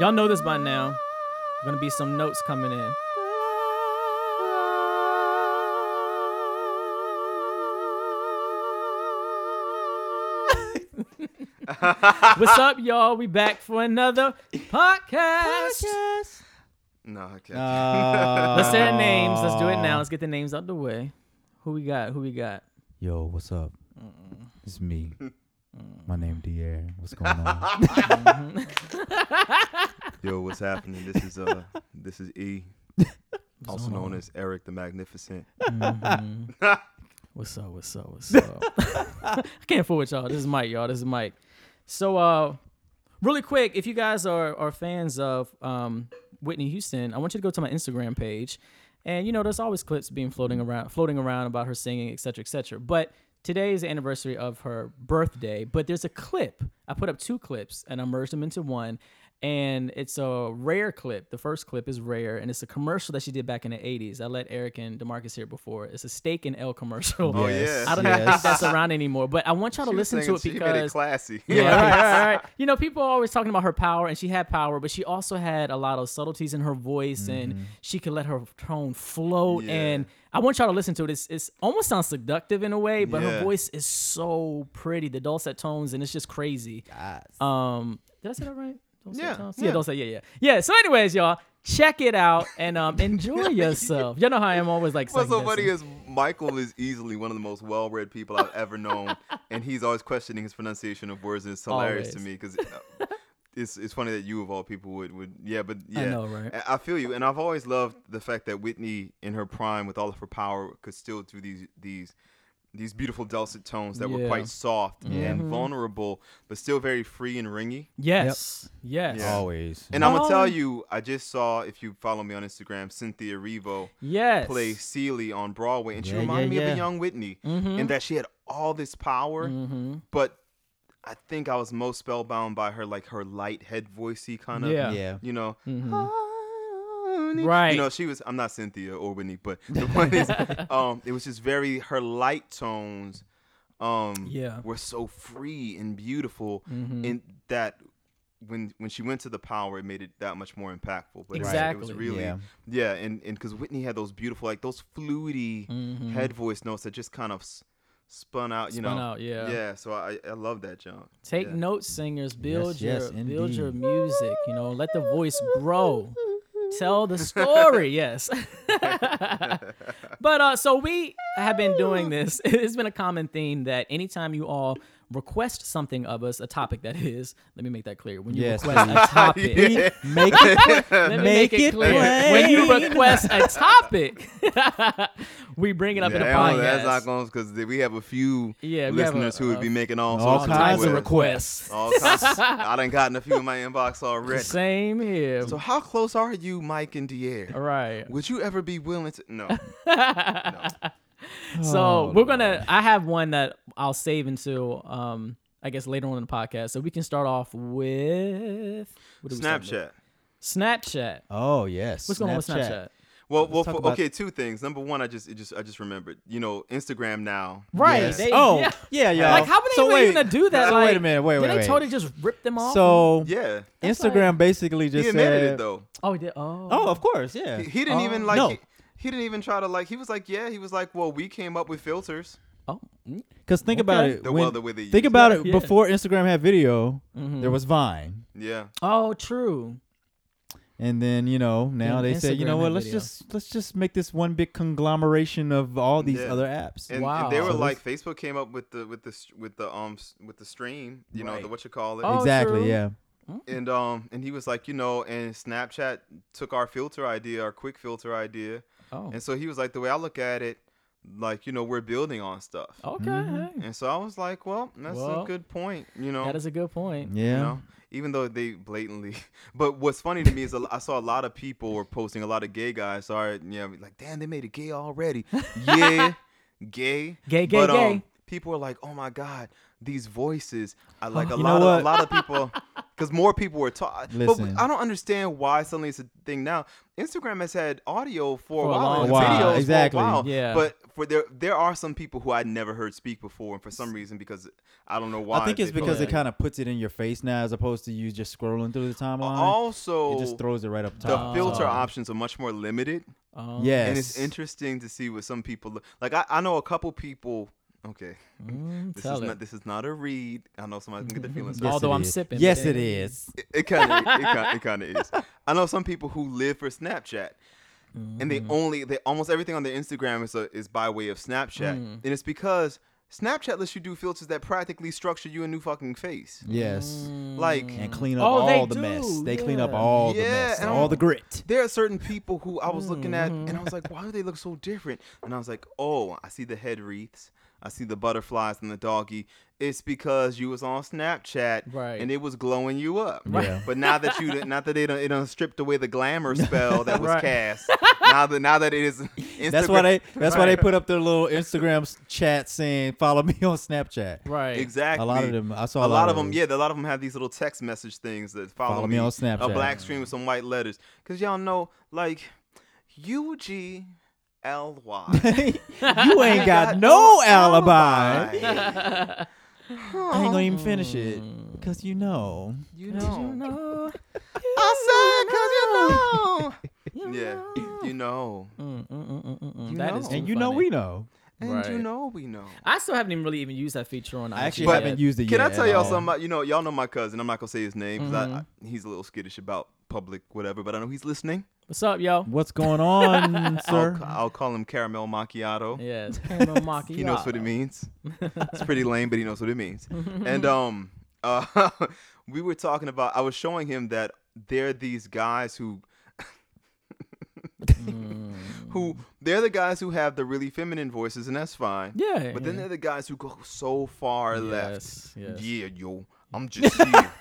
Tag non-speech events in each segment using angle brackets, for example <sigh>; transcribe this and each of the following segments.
Y'all know this by now. Gonna be some notes coming in. <laughs> What's up, y'all? We back for another podcast. No, I can't. Uh, <laughs> Let's say our names. Let's do it now. <laughs> Let's get the names out the way. Who we got? Who we got? Yo, what's up? It's me. My name is Dier. What's going on? <laughs> Yo, what's happening? This is uh, this is E, <laughs> also known as Eric the Magnificent. Mhm. <laughs> what's up? What's up? What's up? I can't fool with y'all. This is Mike, y'all. This is Mike. So, uh, really quick, if you guys are are fans of um Whitney Houston, I want you to go to my Instagram page, and you know there's always clips being floating around, floating around about her singing, etc., etc. But today is the anniversary of her birthday. But there's a clip. I put up two clips and I merged them into one. And it's a rare clip. The first clip is rare, and it's a commercial that she did back in the '80s. I let Eric and Demarcus hear before. It's a Steak and Ale commercial. Oh, Yes, yeah. I don't even think yes. that's around anymore. But I want y'all to She was listen to it she made it because classy. yeah, right, right, right. <laughs> You know, people are always talking about her power, and she had power, but she also had a lot of subtleties in her voice, and she could let her tone float. Yeah. And I want y'all to listen to it. It's, it's almost sounds seductive in a way, but her voice is so pretty, the dulcet tones, and it's just crazy. Um, did I say that right? Dulcet Yeah, tones? yeah. yeah, dulcet. Yeah, yeah, yeah. So, anyways, y'all. Check it out and um, enjoy <laughs> yourself. Y'all know how I am always like. What's so funny is Michael is easily one of the most well-read people I've ever known, <laughs> and he's always questioning his pronunciation of words. And it's hilarious to me because it's it's funny that you of all people would would yeah, but yeah, I know, right? I- I feel you, and I've always loved the fact that Whitney, in her prime, with all of her power, could still do these these these beautiful dulcet tones that were quite soft Yeah. and vulnerable, but still very free and ringy. Yes, yes, Yeah. Always. And I'm gonna tell you, I just saw if you follow me on Instagram, Cynthia Erivo yes. play Celie on Broadway, and she reminded yeah, me of a young Whitney, Mhm. in that she had all this power, Mm-hmm. but I think I was most spellbound by her like her light head voicey kind of, Yeah. yeah. you know, Mhm. Honey. Right. You know, she was. I'm not Cynthia or Whitney, but <laughs> the point is, <laughs> um, it was just very her light tones. Um, Yeah. were so free and beautiful, Mhm. in that when when she went to the power, it made it that much more impactful. But it was- it was really, Yeah. yeah, and and because Whitney had those beautiful, like those fluty Mhm. head voice notes that just kind of s- spun out. You Spun know, out, yeah. yeah. So I I love that junk. Take yeah. notes, singers. Build Yes, your yes, build your music. You know, let the voice grow. Tell the story. <laughs> Yes. <laughs> but uh, so we have been doing this. <laughs> It's been a common theme that anytime you all request something of us, a topic that is. Let me make that clear. When you Yes, request a <laughs> topic. Yeah. Make it. <laughs> Make make, it it clear. When you request a topic, <laughs> we bring it up in the Yeah, I don't podcast. that's not going because we have a few Yeah, we have a- listeners who would be making all, all sorts kinds types of of requests. requests. All kinds. I done gotten a few in my inbox already. Same here. So how close are you, Mike and Dier? All right. Would you ever be willing to? No. <laughs> So Oh, we're gonna. I have one that I'll save until um I guess later on in the podcast. So we can start off with what do with? Snapchat. Snapchat. Oh yes. What's going on with Snapchat? Well, Let's well, for, okay. Two things. Number one, I just, it just, I just remembered. You know, Instagram now. Right. Yes. They, oh yeah. yeah, y'all. Like how were they so even wait, gonna do that? So like, wait a minute. Wait, did wait, they totally just rip them off? So Yeah. That's Instagram like- basically just He admitted said. it though. oh, he did. Oh. Oh, of course, yeah. He, he didn't Oh. even like. No. He, he didn't even try to like. He was like, yeah. He was like, well, we came up with filters. Oh. mm, Because think about it. The when- well, the way they think about it. it. Yeah. Before Instagram had video, mhm. there was Vine, Yeah. Oh, true. and then you know now Then they say, you know what? Let's video. just let's just make this one big conglomeration of all these Yeah. other apps. And, Wow. and they were So like, Facebook came up with the with the with the um with the stream. You know, the what you call it. Oh, exactly. true. Yeah. And um and he was like, you know, and Snapchat took our filter idea, our quick filter idea, Oh. and so he was like, the way I look at it, like you know, we're building on stuff. Okay. Mm-hmm. And so I was like, well, that's Well, a good point. You know, That is a good point. Yeah. you know, even though they blatantly. <laughs> But what's funny to me is a- I saw a lot of people were posting a lot of gay guys. So I, yeah, like, damn, they made it gay already. <laughs> yeah, gay. Gay, gay, but, gay. Um, people are like, oh my god, these voices. I like <laughs> a You lot of a lot of <laughs> people. because more people were taught. But I don't understand why suddenly it's a thing now. Instagram has had audio for, For a a while, long and time. videos Exactly. for a while. Yeah. But for there, there are some people who I'd never heard speak before, and for some reason, because I don't know why. I think it's because it kind of puts it in your face now, as opposed to you just scrolling through the timeline. also it just throws it right up top. the filter Oh. options are much more limited. Oh. Yes. And it's interesting to see what some people look like. I, I know a couple people. Okay, Mm, this tell is it. not this is not a read. I know somebody can get their feelings. Yes, hurt. Although I'm is. sipping, Yes, it is. it anyway. It- It <laughs> kind of it kind it of is. I know some people who live for Snapchat, and they only they almost everything on their Instagram is a, is by way of Snapchat, Mm. and it's because Snapchat lets you do filters that practically structure you a new fucking face. Yes. Like And clean up Oh, all the mess. do, They clean up yeah. all the mess, and all I'm- the grit. there are certain people who I was looking at Mm-hmm. and I was like, why do they look so different? And I was like, oh, I see the head wreaths. I see the butterflies and the doggy. It's because you was on Snapchat Right. and it was glowing you up. Yeah. But now that you done- not that it, done, it done stripped away the glamour <laughs> spell that was Right. cast. Now that now that it is Instagram, <laughs> That's why they. That's why they put up their little Instagram chat saying, "Follow me on Snapchat." Right. exactly A lot of them. I saw a lot of them, those. yeah, a lot of them have these little text message things that follow, Follow me on Snapchat, A black screen with some white letters, because y'all know, like, U G L Y. <laughs> you <laughs> ain't got no alibi. alibi. I ain't gonna even finish it because you know. You Cause know. you know. <laughs> I said, cause you know. You Yeah, know. you know. Mm, mm, mm, mm, mm, mm. You That know. is And too you know we know. And you know we know. I still haven't even really even used that feature on. I actually But- haven't used it Can yet. I tell y'all all. something about you know y'all know my cousin? I'm not gonna say his name because I, Mhm. I, he's a little skittish about public whatever, but I know he's listening. What's up, yo? What's going on, <laughs> I'll, sir? I'll call him caramel macchiato. Yeah, it's <laughs> caramel macchiato. He knows what it means. it's pretty lame, but he knows what it means. <laughs> and um, uh, we were talking about. I was showing him that there are these guys who, Mm. who they're the guys who have the really feminine voices, and that's fine. Yeah. But then they're the guys who go so far left. Yes, yes. Yeah, yo, I'm just here.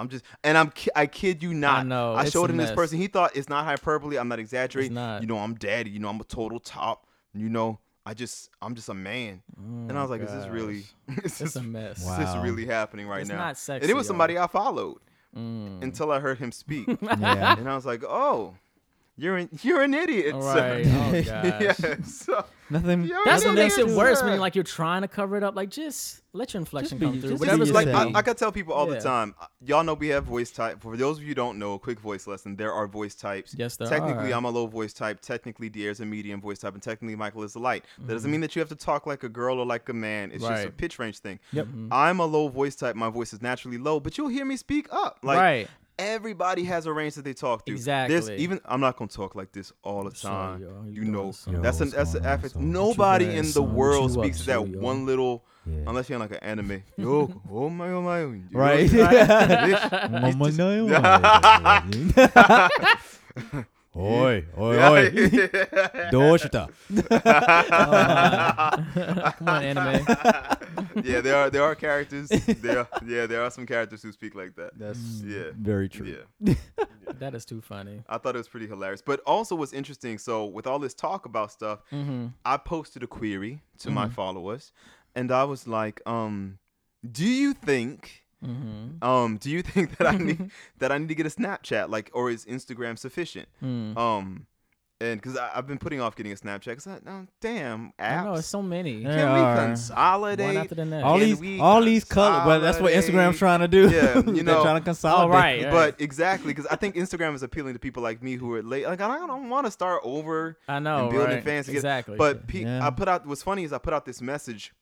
I'm just, and I'm, I kid you not. I know, I showed a him this person. He thought it's not hyperbole. I'm not exaggerating. not. You know, I'm daddy. You know, I'm a total top. You know, I just, I'm just a man. and I was like, is this really, <laughs> is It's this, a mess. is this really happening right It's now? not sexy, and it was y'all. somebody I followed Mm. until I heard him speak, <laughs> yeah. and I was like, oh, you're an, you're an idiot. All sir." Oh <laughs> gosh. yeah. So, Nothing. You're That's what makes it worse sir. when like you're trying to cover it up. Like just let your inflection be- come through. just Whatever's yourself. like, like. I, I gotta tell people all Yeah. the time. uh, Y'all know we have voice type. For those of you who don't know, a quick voice lesson. There are voice types. Yes, there Technically, are. I'm a low voice type. Technically, Dier's a medium voice type, and technically, Michael is a light. That doesn't Mhm. mean that you have to talk like a girl or like a man. It's just a pitch range thing. Yep. Mhm. I'm a low voice type. My voice is naturally low, but you'll hear me speak up. Like right. Everybody has a range that they talk through. There's Exactly. even I'm not gonna talk like this all the So, time. yo, how you know, son? Yo, that's an what's that's an going effort. son? Nobody in the son? World speaks to to, that yo? one little Yeah. unless you're in like an anime. <laughs> Yo, oh my, oh my, oh <laughs> yo, Right. He's <laughs> just- Oi, oi, Yeah. oi. <laughs> Doshita. <laughs> Come on, anime. <laughs> yeah, there are there are characters. There, yeah, there are some characters who speak like that. That's Yeah. very true. Yeah, That is too funny. I thought it was pretty hilarious. But also, what's interesting. So, with all this talk about stuff, Mm-hmm. I posted a query to my Mhm. followers, and I was like, um, "Do you think, Mm-hmm. um, do you <laughs> think that I need <laughs> that I need to get a Snapchat, like, or is Instagram sufficient?" Mm. Um, and because I've been putting off getting a Snapchat, because I, oh, damn apps. I know it's so many. Yeah. Can There we are. consolidate? One after the next. All Can these, we all these colors. Well, that's what? Instagram's trying to do. Yeah, <laughs> you know. trying to consolidate. Oh, right, right. But exactly, because I think Instagram is appealing to people like me who are late. Like I don't, don't want to start over. I know, and building right? fans exactly. But pe- Yeah. I put out. What's funny is I put out this message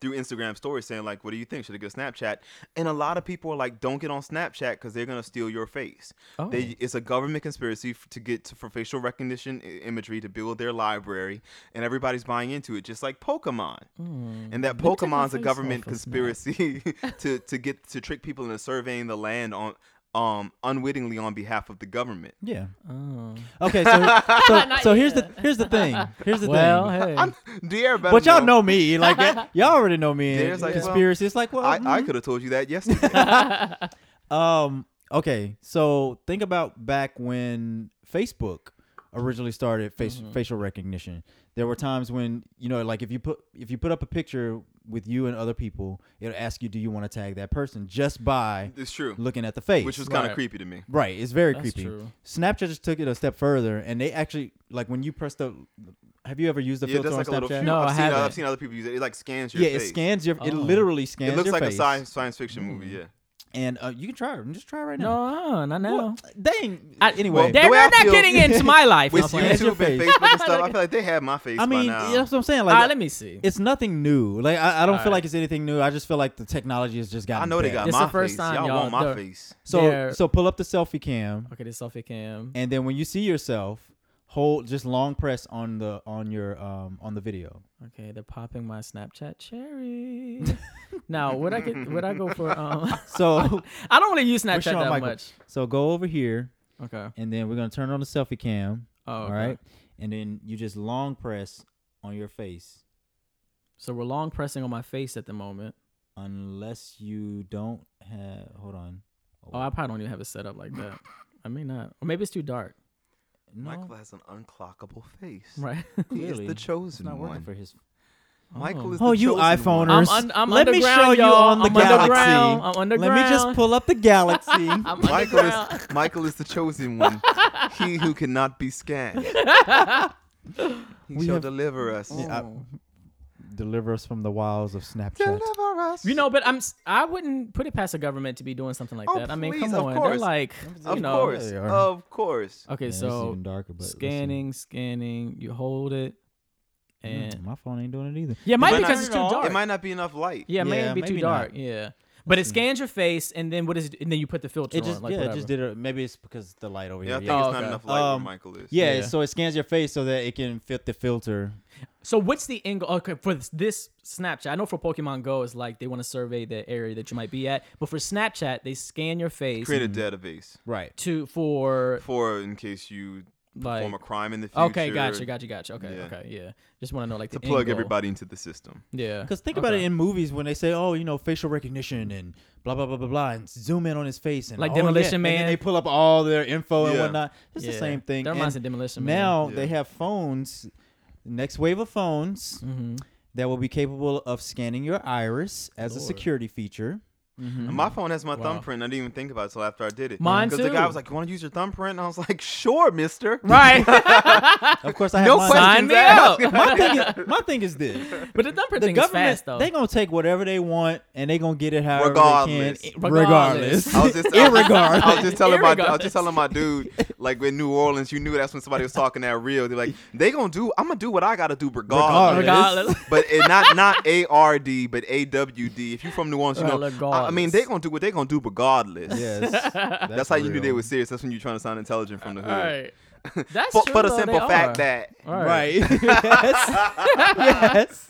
through Instagram stories saying like, "What do you think? Should I get a Snapchat?" And a lot of people are like, "Don't get on Snapchat because they're gonna steal your face." oh. They, it's a government conspiracy f- to get to, for facial recognition i- imagery to build their library, and everybody's buying into it, just like Pokemon. Mm. And that Let me take my Pokemon's a government off of Snap. conspiracy <laughs> to to get to trick people into surveying the land on um unwittingly on behalf of the government. Yeah. Oh. Okay. So, so, <laughs> so here's the here's the thing. Here's the Well, thing. hey. I'm Dear better But y'all know me. Like <laughs> y'all already know me. There's in like, well, conspiracy. it's like, well, I, I mm. could have told you that <laughs> yesterday. Um. Okay. So think about back when Facebook originally started face, Mhm. facial recognition. There were times when you know, like if you put if you put up a picture with you and other people, it'll ask you, do you want to tag that person just by It's true, looking at the face, which was kind of Right. creepy to me. right. It's very That's creepy. true. Snapchat just took it a step further, and they actually like when you press the. Have you ever used the Yeah, filter that's like on a little. Snapchat? No, I've I seen, haven't. I've seen other people use it. It like scans your yeah, face. it scans your. It Oh. literally scans your face. It looks your like face. a science science fiction movie. Mm. Yeah. And uh, you can try it. Just try it right now. No, not now. Well, dang. I- anyway, Well, They're, The way they're I not feel- getting into my <laughs> life. With I'm Scan playing. your YouTube and face. Facebook and stuff, I <laughs> feel like they have my face I mean, by now. that's what I'm saying. Like, right, let me see. it's nothing new. Like, I, I don't feel Alright. like it's anything new. I just feel like the technology has just gotten. I know they better. got This my the first face. time, y'all, y'all. want my face. So, so pull up the selfie cam, Okay, the selfie cam. and then when you see yourself, hold just long press on the on your um on the video. Okay, they're popping my Snapchat cherry. <laughs> now, would I get? Would I go for? Um, <laughs> So, <laughs> I don't want to use Snapchat that Michael. much. so go over here, Okay. and then we're gonna turn on the selfie cam. Oh, All okay. right, and then you just long press on your face, So we're long pressing on my face at the moment. unless you don't have. Hold on. Oh, I probably don't even have it set up like that. I may not, or maybe it's too dark. No, Michael has an unclockable face. Right. <laughs> He is Clearly, the it's chosen not working one. for his. Michael oh. is Oh, the you chosen one. iPhoners. I'm, un- I'm Let me underground, show you y'all. on the I'm galaxy. underground. I'm underground. Let me just pull up the galaxy. <laughs> I'm Michael underground. is Michael is the chosen one. he who cannot be scanned. <laughs> He We shall have- deliver us. Yeah, I- deliver us from the wiles of Snapchat. Deliver us. You know, but I'm. s- I wouldn't put it past the government to be doing something like Oh, that. I mean, please, come of on. They're like, you of know. course, They of course. Okay, Yeah, it's so even darker, but let's see. scanning, scanning. You hold it, Mm, and my phone ain't doing it either. yeah, it might might be not because it's too dark. It might not be enough light. yeah, it Yeah, may be too dark. not. Yeah, but it scans your face, and then what is? It, and then you put the filter It just on. Like yeah, it just did it. Maybe it's because the light over Yeah, I here. think Yeah, Oh, it's not okay. enough light Um, where Michael is. yeah, Yeah. so it scans your face so that it can fit the filter. So what's the angle? Okay, for this, this Snapchat, I know for Pokemon Go is like they want to survey the area that you might be at, but for Snapchat, they scan your face Create a database Right. to for for in case you like. perform a crime in the future. Okay, gotcha, gotcha, gotcha. Okay, Yeah. okay, yeah. Just want to know like To the plug angle. everybody into the system. Yeah. Because think about it in movies when they say, "Oh, you know, facial recognition and blah blah blah blah blah," and zoom in on his face and Like oh, yeah, Demolition and then Man. they pull up all their info and whatnot. It's the same thing. That reminds me And of Demolition Man. now Yeah. they have phones. Next wave of phones Mm-hmm. that will be capable of scanning your iris as a security feature. Mm-hmm. And my phone has my Wow. thumbprint. I didn't even think about it until after I did it. Mine Because the guy was like, "You want to use your thumbprint?" And I was like, "Sure, Mister." <laughs> Right. <laughs> Of course, I have No mine. questions Sign me asked. up. my thing is, my thing is this: but the thumbprint the thing is government fast though. they gonna take whatever they want and they gonna get it however Regardless. they can, Regardless. regardless. I was just, <laughs> Irregardless. I was just telling my, I was just telling my dude, like in New Orleans, you knew that's when somebody was talking that real. They're like, they gonna do, I'm gonna do what I gotta do regardless. Regardless. But it, not not A R D, but A W D. If you're from New Orleans, you Right, know. I, I mean, regardless. they gonna do what they're gonna do regardless. yes, <laughs> That's, how you knew they were serious. That's when you're trying to sound intelligent from the hood. right. <laughs> That's For, true, for the though, simple fact are. that Right. <laughs> yes. yes.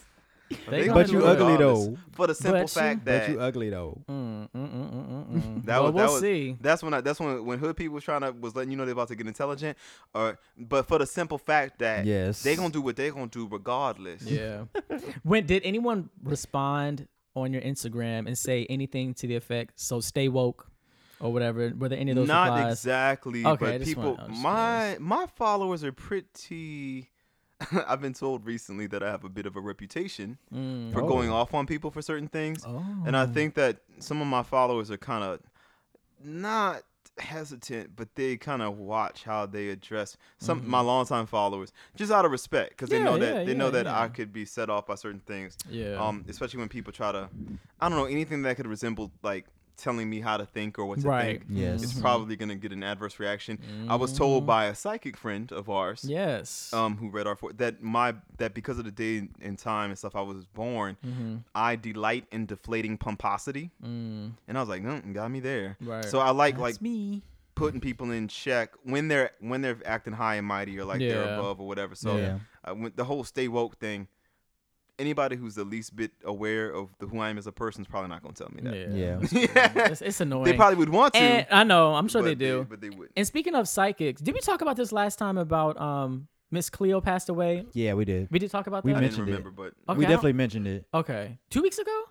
They they But you do do it. ugly regardless. though. For the simple But you- fact But that you ugly though. Mm, mm, mm, mm, mm, mm. That well, was- that we'll was- see. That's when I, that's when when hood people was trying to was letting you know they're about to get intelligent, or but for the simple fact that Yes. they gonna do what they gonna do regardless. Yeah. when did anyone respond on your Instagram and say anything to the effect? So stay woke, or whatever. Were there any of those Not replies? exactly, Okay, but people, was just my my followers are pretty. <laughs> I've been told recently that I have a bit of a reputation Mm. for Oh. going off on people for certain things, Oh. and I think that some of my followers are kind of not hesitant, but they kind of watch how they address some my longtime followers, just out of respect, because they Mm-hmm. Yeah, know that yeah, they know that yeah. I could be set off by certain things. Yeah. Um, especially when people try to, I don't know, anything that could resemble like telling me how to think or what to right. think. Yes. It's Mhm. probably gonna get an adverse reaction. I was told by a psychic friend of ours, Yes. um, who read our for that my that because of the day and time and stuff I was born, mm-hmm. I delight in deflating pomposity, mm, and I was like, mm, got me there. right. So I like That's like me. putting people in check when they're when they're acting high and mighty or like they're above or whatever. So yeah. uh, when the whole stay woke thing. Anybody who's the least bit aware of the, who I am as a person is probably not gonna tell me that. yeah. Yeah. Yeah. <laughs> It's, it's annoying. they probably would want to. and I know. I'm sure they do. but they wouldn't. And speaking of psychics, did we talk about this last time about um Miss Cleo passed away? Yeah, we did. We did talk about We that. I didn't mentioned it. but Okay, we definitely mentioned it. Okay, two weeks ago.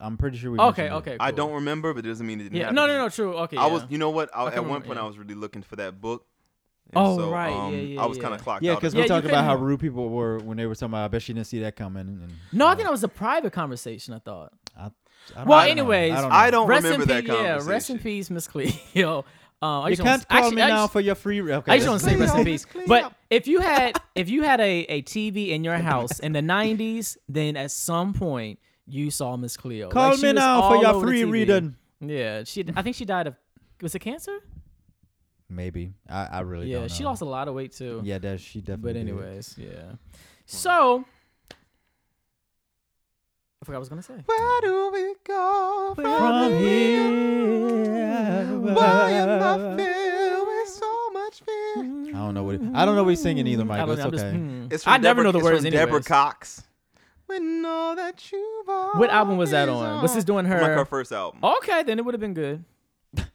I'm pretty sure we. Okay, mentioned it. okay. I don't remember. But it doesn't mean it didn't Yeah, happen. no, no, no. True. Okay. I yeah. was, you know what? I, I at one point, yeah. I was really looking for that book, And Oh, so, right. Um, Yeah, yeah, I was yeah. kind of clocked Yeah, out. because we Yeah, that. you talked about how rude people were when they were talking about. I bet she didn't see that coming. And, No, I think that was a private conversation. I thought. I, I don't Well, know. anyways, I don't, know. I don't rest remember in that peace, yeah, conversation. rest in peace, Miss Cleo. <laughs> Um, You just wanna- can't call actually, me I now just- for your free. Okay, I just want to say Cleo, rest in peace. <laughs> Cleo. But if you had <laughs> if you had a, a TV in your house in the '90s, then at some point you saw Miss Cleo. Call Like, me now for your free reading. Yeah, she. I think she died of was it cancer? Maybe I, I really Yeah, don't she lost a lot of weight too. Yeah, that she definitely. But did. anyways, yeah. So I forgot what I was gonna say. Where do we go from, From here? here, Why am I filled with so much fear? I don't know what. He, I don't know what he's singing either, Mike. I It's okay. I'm just, hmm. It's I never Deborah, know the it's words from anyways. Deborah Cox. When all that you've What album was that always on? Was this doing her? Like her? her first album. Okay, then it would have been good.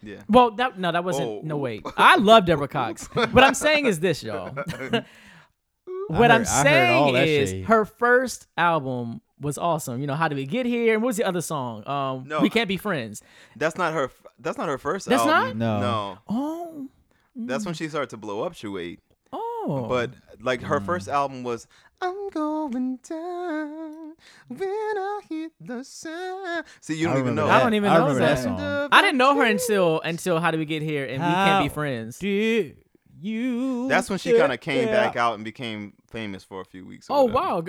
Yeah. Well, that no, that wasn't. Oh. No, wait. I love Deborah <laughs> Cox. what I'm saying is this, y'all. <laughs> <laughs> what heard- I'm saying is that is shade. her first album was awesome. You know, how did we get here? And what was the other song? Um, No, we can't be friends. That's not her. That's not her first That's album. not? No. No. Oh, That's when she started to blow up. Shuade. oh. But like her first Mm. album was I'm going down when I hit the sound. See, you don't even know. that. I don't even I know remember that. that song. I didn't know her until until how did we get here? And we can't be friends. Did you? That's when she kind of came back out and became famous for a few weeks. Oh whatever. wow.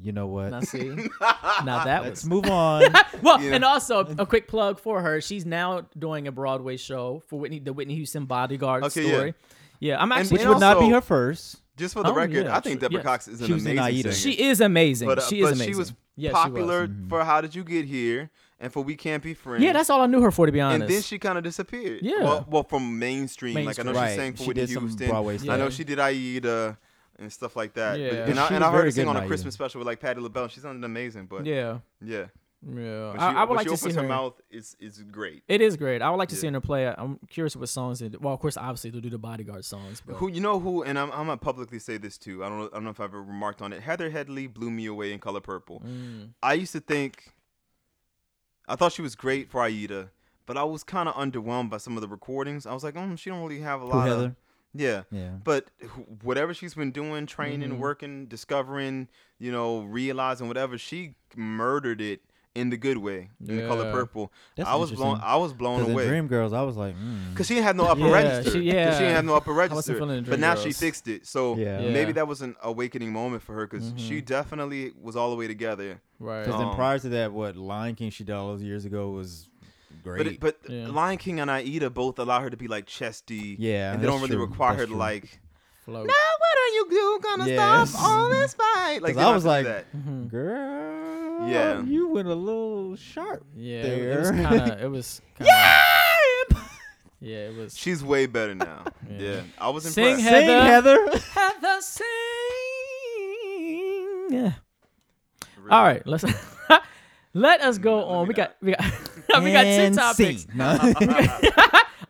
You know what? Now see, <laughs> now that Let's was move on. <laughs> well, Yeah. and also a quick plug for her. She's now doing a Broadway show for Whitney, the Whitney Houston bodyguard Okay, story. Yeah, I'm actually. Which would not be her first. Just for the Oh, record, yeah, I think Deborah yes. Cox is an She amazing singer. she is amazing. but, uh, she but is amazing. she was Yes, she was. popular for How Did You Get Here and for We Can't Be Friends. Yeah, that's all I knew her for, to be honest. and then she kind of disappeared. Yeah. Well, well, from mainstream. Like I know Mainstream. she sang for Whitney Houston. Broadway I know she did Aida and stuff like that. But- Yeah. and, I, and I heard her sing on a Christmas special with like Patti LaBelle. She sounded amazing. But yeah, yeah, yeah. When I, I would like she to see her her. mouth, is it's great. It is great. I would like to see Yeah. her play. I'm curious what songs. They. Well, of course, obviously they'll do the bodyguard songs. But Who you know who? And I'm I'm gonna publicly say this too. I don't know, I don't know if I've ever remarked on it. Heather Headley blew me away in Color Purple. Mm. I used to think I thought she was great for Aida, but I was kind of underwhelmed by some of the recordings. I was like, oh, she don't really have a Who, lot of yeah. Yeah. But wh- whatever she's been doing, training, Mhm. working, discovering, you know, realizing whatever, she murdered it in the good way in the Color Yeah. Purple. That's I was blown. I was blown Because in away. Dreamgirls, I was like, mm. Cause she didn't have no upper Yeah, register. she- 'Cause she yeah. didn't have no upper wasn't register. feeling the But now she Dreamgirls. fixed it. So Yeah. Yeah. maybe that was an awakening moment for her because she definitely was all the way together. right. Because then Um, prior to that, what Lion King she did all those years ago was great. But it, but Yeah. Lion King and Aida both allow her to be like chesty. yeah, and they don't really true. require That's her to true. like. Float. Now what are you do gonna Yes. stop all this <laughs> fight? Like 'Cause they I was have to do like- that. Mhm. Girl, Yeah. you went a little sharp. Yeah, it, it was there. kind of. It was. Kinda, yeah, it was. she's way better now. Yeah. yeah. I was Sing, impressed. Sing, Heather. Heather. <laughs> Heather sing. Yeah. Really. All right, let's <laughs> let us go Let on. me We got we got <laughs> we got two topics. No.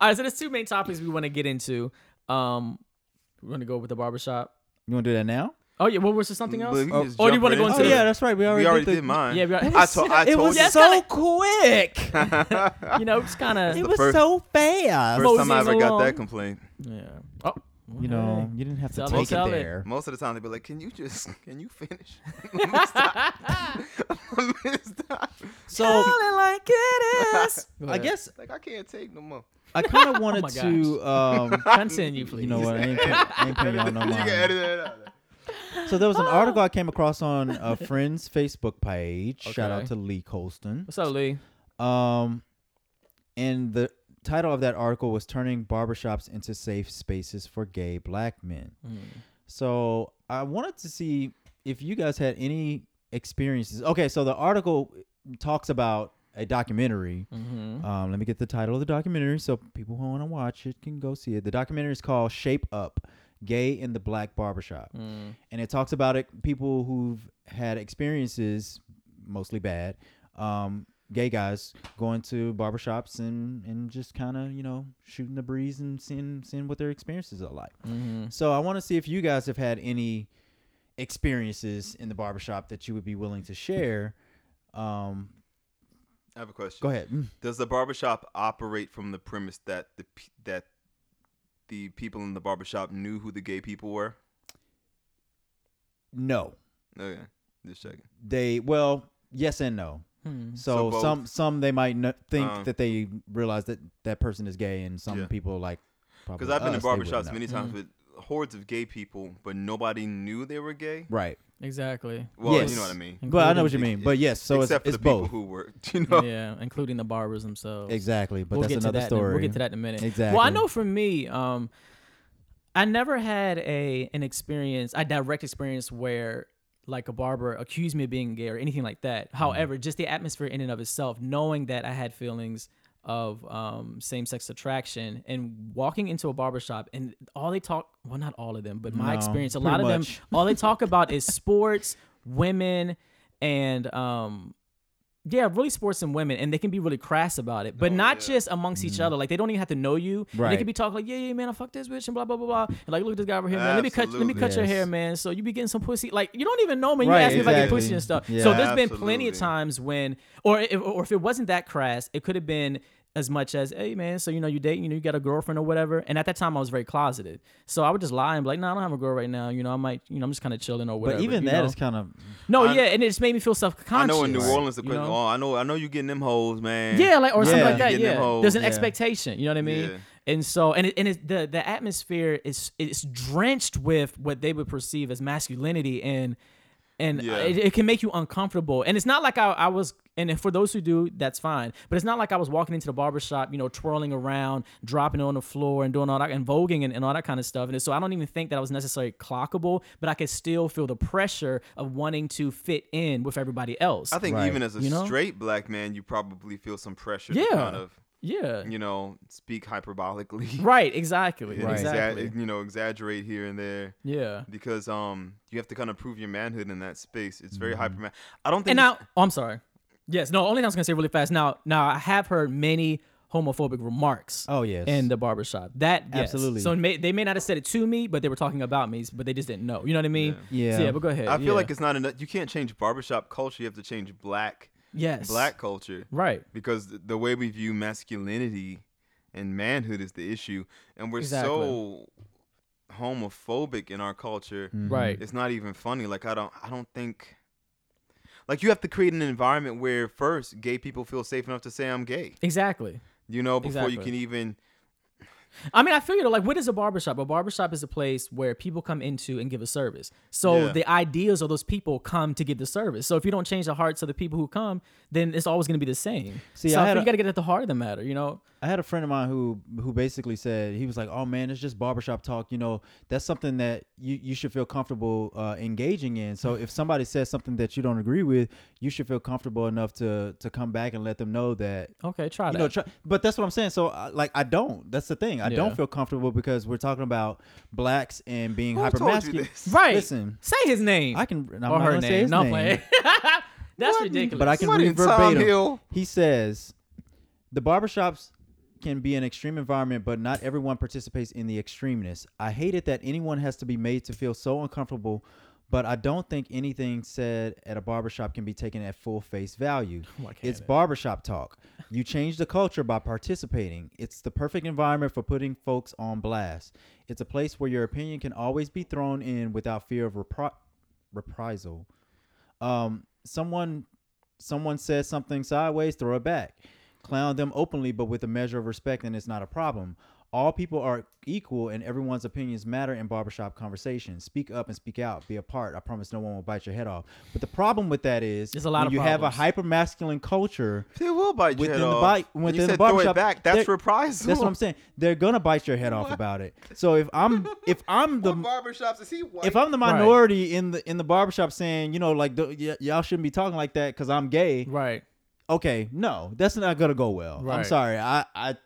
All right, so there's two main topics we want to get into. Um, we're gonna go with the barbershop. you want to do that now? Oh yeah, what was there something else? But we can Oh, just or do you jump wanna right go into Oh into it. yeah, that's right. We already, we already did, did, the, mine. Yeah, we are, I, to- I it told was you. Yes, so quick. <laughs> you know, it's kind of it was first- so fast. First time I Moseying ever got along. that complaint. yeah. Oh, You know, you didn't have to Tell take it, tell it it. there. Most of the time they'd be like, "Can you just, can you finish?" <laughs> Let me <laughs> stop. Let me stop. So like it is. I guess Like I can't take no more. I kind of wanted my to. Um, Continue, please. you know what? I ain't, I ain't paying y'all no you can mind. edit that out. So there was an <laughs> article I came across on a <laughs> friend's Facebook page. Shout out Okay. to Lee Colston. What's up, Lee? Um, and the title of that article was "Turning Barbershops into Safe Spaces for Gay Black Men." Mm. So I wanted to see if you guys had any experiences. Okay, so the article talks about a documentary. Mm-hmm. Um, let me get the title of the documentary so people who want to watch it can go see it. The documentary is called Shape Up Gay in the Black Barbershop. Mm. And it talks about it, people who've had experiences, mostly bad, um, gay guys going to barbershops and, and just kind of, you know, shooting the breeze and seeing, seeing what their experiences are like. Mm-hmm. So I want to see if you guys have had any experiences in the barbershop that you would be willing to share. Um, I have a question. go ahead. Mm. Does the barbershop operate from the premise that the that the people in the barbershop knew who the gay people were? No, Okay, just checking. they well, yes and no. Hmm. So, So both. some some they might n- think Uh. that they realize that that person is gay, and some Yeah. people like Because I've been in us, they barbershops many times Mhm. with hordes of gay people, but nobody knew they were gay. Right, Exactly. Well, Yes. you know what I mean. but I know what you mean. But yes, so it's, for it's the people both. who were, <laughs> you know. Yeah, including the barbers themselves. Exactly, but we'll that's get another to that. in story. we'll get to that in a minute. Exactly. Well, I know for me, um, I never had a an experience, a direct experience where like a barber accused me of being gay or anything like that. Mm-hmm. However, just the atmosphere in and of itself, knowing that I had feelings of um, same sex attraction and walking into a barbershop and all they talk well not all of them but my No, experience a lot of much. them all they talk <laughs> about is sports women and um yeah, really sports and women, and they can be really crass about it, but Oh, not yeah. just amongst each mm. other. Like they don't even have to know you. And They can be talking like, yeah, yeah, man, I fucked this bitch and blah blah blah blah. And like, look at this guy over here, man. Let me cut, let me Absolutely. cut your hair, man. So you be getting some pussy. Like you don't even know, man. You Right, ask me if I get exactly. pussy and stuff. Yeah. So there's been plenty of times when, or if, or if it wasn't that crass, it could have been as much as, hey man, so you know you date, you know you got a girlfriend or whatever. And at that time I was very closeted, so I would just lie and be like, no, I don't have a girl right now. You know, I might, you know, I'm just kind of chilling or whatever. but even you that know? is kind of no, I- yeah, and it just made me feel self conscious. I know in New Orleans, the you know? oh, I know, I know you getting them hoes, man. Yeah, like or something like that. You getting them Yeah, there's an Yeah. expectation. You know what I mean? Yeah. And so, and it, and it, the the atmosphere is it's drenched with what they would perceive as masculinity, and and Yeah. it, it can make you uncomfortable. And it's not like I, I was. And for those who do, that's fine. But it's not like I was walking into the barbershop, you know, twirling around, dropping on the floor, and doing all that, and voguing and, and all that kind of stuff. And so I don't even think that I was necessarily clockable, but I could still feel the pressure of wanting to fit in with everybody else. I think Right. even as a You know? straight black man, you probably feel some pressure Yeah. to kind of, yeah. you know, speak hyperbolically. <laughs> Right. Exactly. Right. Exactly. exa- you know, exaggerate here and there yeah. because um you have to kind of prove your manhood in that space. It's very Mm-hmm. hyper. I don't think And now, oh, I'm sorry. Yes, no. Only thing I was gonna say really fast. Now, now I have heard many homophobic remarks oh yes, in the barbershop. That yes. Absolutely. So may, they may not have said it to me, but they were talking about me, but they just didn't know. You know what I mean? Yeah. So, yeah. But go ahead. I feel Yeah. like it's not enough. You can't change barbershop culture. You have to change black yes, black culture Right. because the way we view masculinity and manhood is the issue, and we're Exactly. so homophobic in our culture. Mm-hmm. Right. It's not even funny. Like I don't I don't think like you have to create an environment where first gay people feel safe enough to say I'm gay. Exactly. You know, before you can even I mean, I feel you know, like what is a barbershop? A barbershop is a place where people come into and give a service. So Yeah. the ideas of those people come to give the service. So if you don't change the hearts of the people who come, then it's always going to be the same. See, so I I feel a- you got to get at the heart of the matter. You know? I had a friend of mine who who basically said he was like, "Oh man, it's just barbershop talk. You know, that's something that you, you should feel comfortable uh, engaging in. So if somebody says something that you don't agree with, you should feel comfortable enough to to come back and let them know that Okay, try you that. know. Try, but that's what I'm saying. So uh, like, I don't. That's the thing. I Yeah. don't feel comfortable because we're talking about blacks and being Who hyper masculine. right. Listen, Say his name. I can. I'm or not her name. say his no, I'm name. playing. <laughs> That's ridiculous. But I can What read in verbatim. Hill? He says the barbershops can be an extreme environment, but not everyone participates in the extremeness. I hate it that anyone has to be made to feel so uncomfortable, but I don't think anything said at a barbershop can be taken at full face value. <laughs> It's it? barbershop talk. You change the culture by participating. It's the perfect environment for putting folks on blast. It's a place where your opinion can always be thrown in without fear of repri- reprisal. Um, someone someone says something sideways, throw it back. Clown them openly, but with a measure of respect, and it's not a problem. All people are equal, and everyone's opinions matter in barbershop conversations. Speak up and speak out. Be a part. I promise no one will bite your head off. But the problem with that is, There's a lot when of you have a problems. hyper masculine culture. They will bite your Within head the off. bite- within you the said throw it barbershop, back, that's they're- reprisal. That's what I'm saying. They're gonna bite your head off about it. So if I'm if <laughs> I'm the What barbershops is he white? if I'm the minority in the in the barbershop saying, you know, like the, y- y'all shouldn't be talking like that because I'm gay. right. Okay, no, that's not gonna go well. I'm Right. sorry. I I It's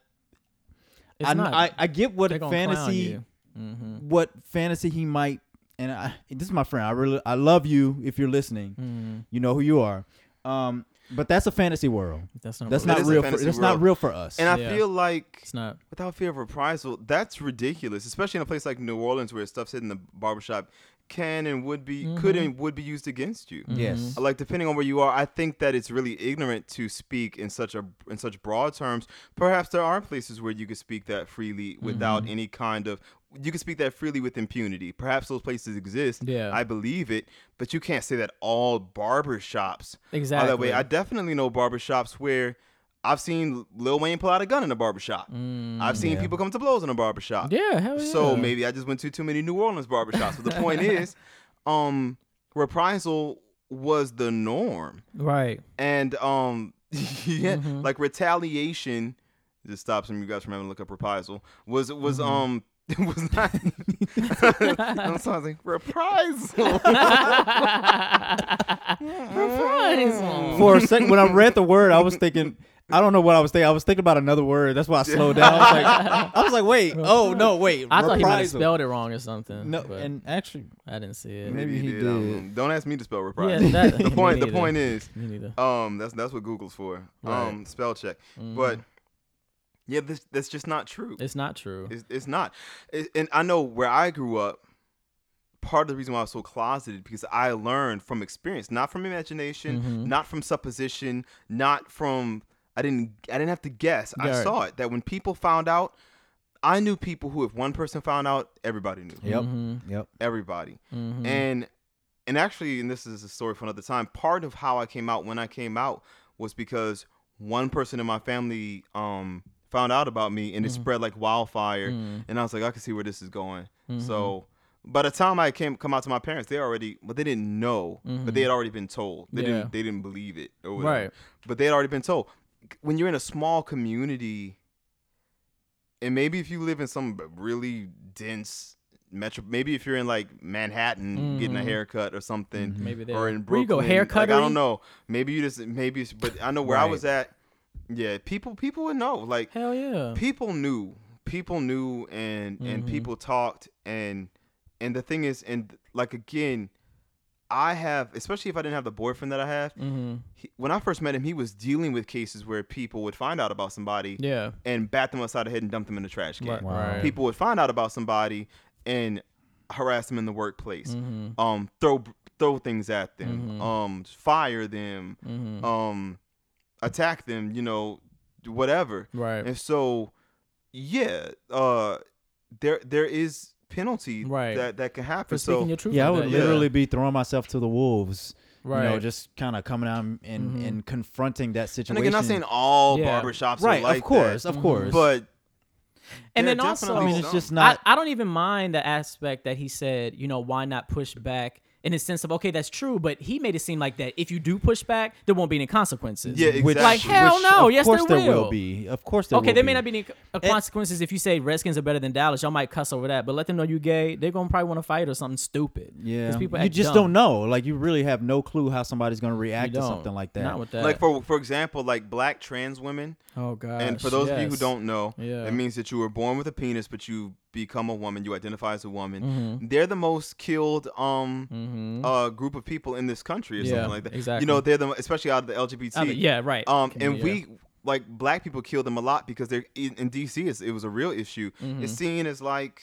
I, not. I I get what They're gonna clown fantasy you. Mhm. what fantasy he might and I this is my friend. I really I love you if you're listening. Mhm. You know who you are. Um, but that's a fantasy world. That's not. That's That not is real. For, that's world. not real for us. and I Yeah. feel like It's not. without fear of reprisal, that's ridiculous. Especially in a place like New Orleans where stuff's hit in the barbershop. Can and would be could Mhm. and would be used against you. Yes. Like depending on where you are, I think that it's really ignorant to speak in such a in such broad terms. Perhaps there are places where you could speak that freely without Mm-hmm. any kind of you can speak that freely with impunity. Perhaps those places exist. Yeah. I believe it, but you can't say that all barber shops Exactly. are that way. I definitely know barber shops where I've seen Lil Wayne pull out a gun in a barber shop. I've seen Yeah. people come to blows in a barbershop. Mm. yeah, hell yeah. So maybe I just went to too many New Orleans barbershops. But the point <laughs> is, um, reprisal was the norm, right. and um, <laughs> yeah, Mhm. like retaliation. Just stops some of you guys from having to look up reprisal. Was was Mm-hmm. um. It was not. <laughs> I'm sorry, reprisal. <laughs> Reprisal. For a second, when I read the word, I was thinking. I don't know what I was thinking. I was thinking about another word. That's why I slowed down. I was like, I was like, wait, oh <laughs> no, wait. I thought he might have spelled it wrong or something. No, and actually, I didn't see it. Maybe he I don't did. know. Don't ask me to spell yeah, reprisal. that, the point. The point is, Me neither. um, that's that's what Google's for. Right. Um, spell check. Mhm. But yeah, this that's just not true. it's not true. It's, it's not. It, and I know where I grew up, part of the reason why I was so closeted because I learned from experience, not from imagination, Mhm. not from supposition, not from I didn't I didn't have to guess. I Right. saw it that when people found out, I knew people who if one person found out, everybody knew. yep, Mhm. yep. Everybody. Mhm. And and actually, and this is a story for another time. Part of how I came out when I came out was because one person in my family um found out about me and it spread like wildfire. Mhm. And I was like, I can see where this is going. Mhm. So by the time I came come out to my parents, they already but they didn't know. But they had already been told. They Mm-hmm. Yeah. didn't they didn't believe it or whatever. Right. But they had already been told. When you're in a small community and maybe if you live in some really dense metro maybe if you're in like Manhattan getting a Mhm. haircut or something Maybe or in Where you Brooklyn. go, haircuttery? Like, I don't know. Maybe you just maybe, but I know where I was at. Yeah, people people would know. Like Hell yeah. people knew, people knew, and and Mhm. people talked, and and the thing is, and like again, I have, especially if I didn't have the boyfriend that I have. hmm He, when I first met him, he was dealing with cases where people would find out about somebody Yeah. and bat them upside the head and dump them in the trash can. Right. Wow. People would find out about somebody and harass them in the workplace Mhm. um throw throw things at them Mhm. um fire them Mhm. um attack them you know whatever right. and so yeah uh there there is penalty Right. that that can happen For so your truth. Yeah, I would that, Yeah. literally be throwing myself to the wolves. Right. You know, just kind of coming out and and, Mhm. and confronting that situation. and situation. again not saying all Yeah. barbershops right, are like of course, that, of course. but and then also, I mean, it's just not. I, I don't even mind the aspect that he said, you know, why not push back in the sense of, okay, that's true, but he made it seem like that if you do push back, there won't be any consequences. Yeah, which, exactly. Like, hell which no, Of yes, course there there will will. be. Of course there Okay, will there be. may not be any uh, consequences if you say Redskins are better than Dallas. Y'all might cuss over that, but let them know you gay. They're gonna probably want to fight or something stupid. Yeah, people you just dumb. don't know. Like you really have no clue how somebody's going to react to something like that. Not with that. like for for example like black trans women oh god. and for those of you who don't know Yeah. it means that you were born with a penis but you become a woman you identify as a woman Mm-hmm. they're the most killed um Mm-hmm. uh group of people in this country or Yeah, something like that. exactly. You know, they're the especially out of the LGBT. I mean, yeah, right. Um, Can and be, we like black people kill them a lot because they're in, in DC. It's, it was a real issue. Mhm. It's seen as like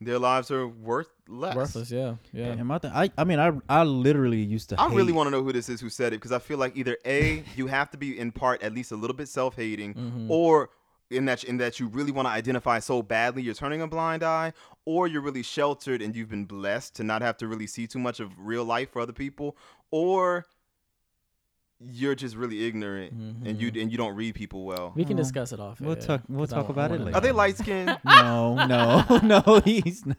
their lives are worth less. worthless. Yeah, yeah. And my th- I, I mean, I, I literally used to. I really want to know who this is who said it because I feel like either a you have to be in part at least a little bit self hating, Mhm. or in that in that you really want to identify so badly you're turning a blind eye, or you're really sheltered and you've been blessed to not have to really see too much of real life for other people, or you're just really ignorant and you mm-hmm. and you don't read people well. We can Well, discuss it off. we'll air, talk- we'll 'cause I talk about it later. Are they light skinned? <laughs> No, <laughs> no, <laughs> no. He's not.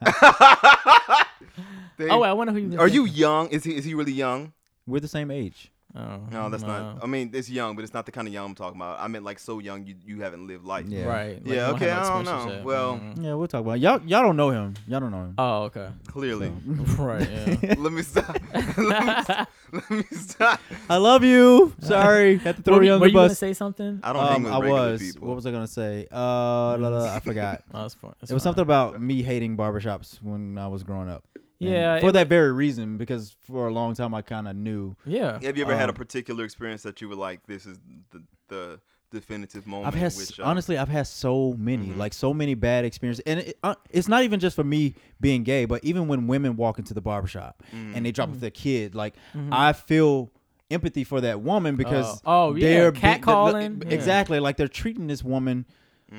Oh, wait, I wonder who you. Are you young? Is he is he really young? We're the same age. Oh, No, that's no. not. I mean, it's young, but it's not the kind of young I'm talking about. I meant like so young you you haven't lived life. Yeah. Right. like, Yeah, okay, I don't know. yet. Well- Mhm. Yeah, we'll talk about it. y'all. Y'all don't know him. Y'all don't know him. Oh, okay. Clearly. <laughs> right. Yeah. <laughs> Let me stop. <laughs> Let me stop. Let me stop. I love you. Sorry, had to throw were you you, on were the you gonna say something? I don't Um, I was. people. What was I gonna say? Uh, la, la, I forgot. Oh, that's fine. It was something about me hating barbershops when I was growing up. And Yeah, for it that very reason, because for a long time I kind of knew. Yeah. Have you ever had a um, particular experience that you were like, this is the the definitive moment. I've had with s- y'all. honestly, I've had so many, Mhm. like so many bad experiences, and it, uh, it's not even just for me being gay, but even when women walk into the barbershop Mm. and they drop off their kid, like Mhm. I feel empathy for that woman because oh, yeah, they're being- catcalling, the- yeah. exactly like they're treating this woman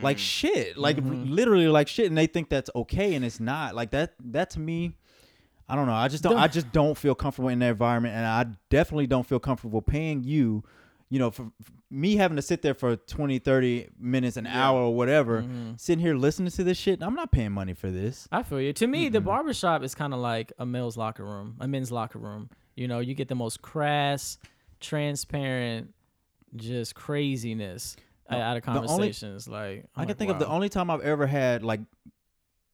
like Mm. shit, like Mhm. literally like shit, and they think that's okay, and it's not. Like that, that to me. I don't know. I just don't. The- I just don't feel comfortable in that environment, and I definitely don't feel comfortable paying you, you know, for, for me having to sit there for 20, 30 minutes, an Yeah. hour, or whatever, Mhm. sitting here listening to this shit. I'm not paying money for this. I feel you. To me, the Mm-mm. barbershop is kind of like a male's locker room, a men's locker room. You know, you get the most crass, transparent, just craziness out of the only- conversations. like I I'm can like, think of the only time I've ever had like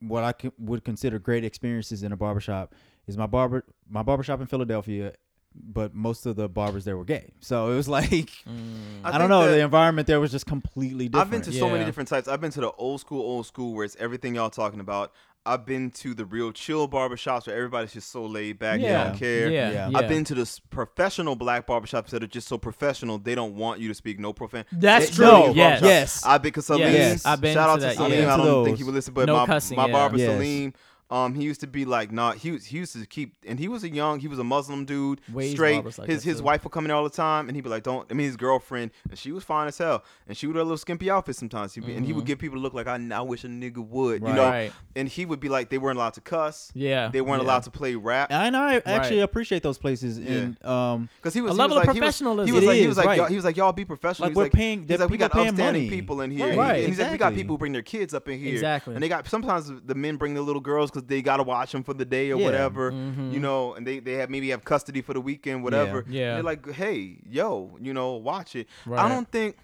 what I could, would consider great experiences in a barbershop is my barber my barbershop in Philadelphia, but most of the barbers there were gay. So it was <laughs> like Mm. I, I don't know, the environment there was just completely different. I've been to so many different types. I've been to the old school, old school, where it's everything y'all talking about. I've been to the real chill barbershops where everybody's just so laid back, they yeah, don't care. Yeah, Yeah. yeah. I've been to the professional black barbershops that are just so professional they don't want you to speak no profan. That's Eh, true. no, yes. yes. I've been to Salim. Yes, I've been Shout to out that, to Salim. yeah. I don't think those. he would listen, but No my cussing, my yeah. barber Yes. Salim. Um, he used to be like, nah, he was he used to keep, and he was a young, he was a Muslim dude, Wade's straight. like his his too. wife would come in all the time, and he'd be like, don't. I mean, his girlfriend, and she was fine as hell, and she would wear a little skimpy outfit sometimes, He'd be- and he would Mhm. give people a look like, I, I wish a nigga would, Right. you know. Right. And he would be like, they weren't allowed to cuss, Yeah. they weren't yeah. allowed to play rap, and I actually Right. appreciate those places. And um, because he was A he level was of like, he was- professionalism. He was It like, he was like, y'all, he was like, y'all be professional. like He's we're like, paying, He's that like, we got outstanding money. people in here. Right, And he's like, we got exactly. people who bring their kids up in here. Exactly. And they got sometimes the men bring their little girls because they gotta watch them for the day or Yeah. whatever. Mhm. You know, and they they have maybe have custody for the weekend, whatever. Yeah. They're like, hey, yo, you know, watch it. I don't think.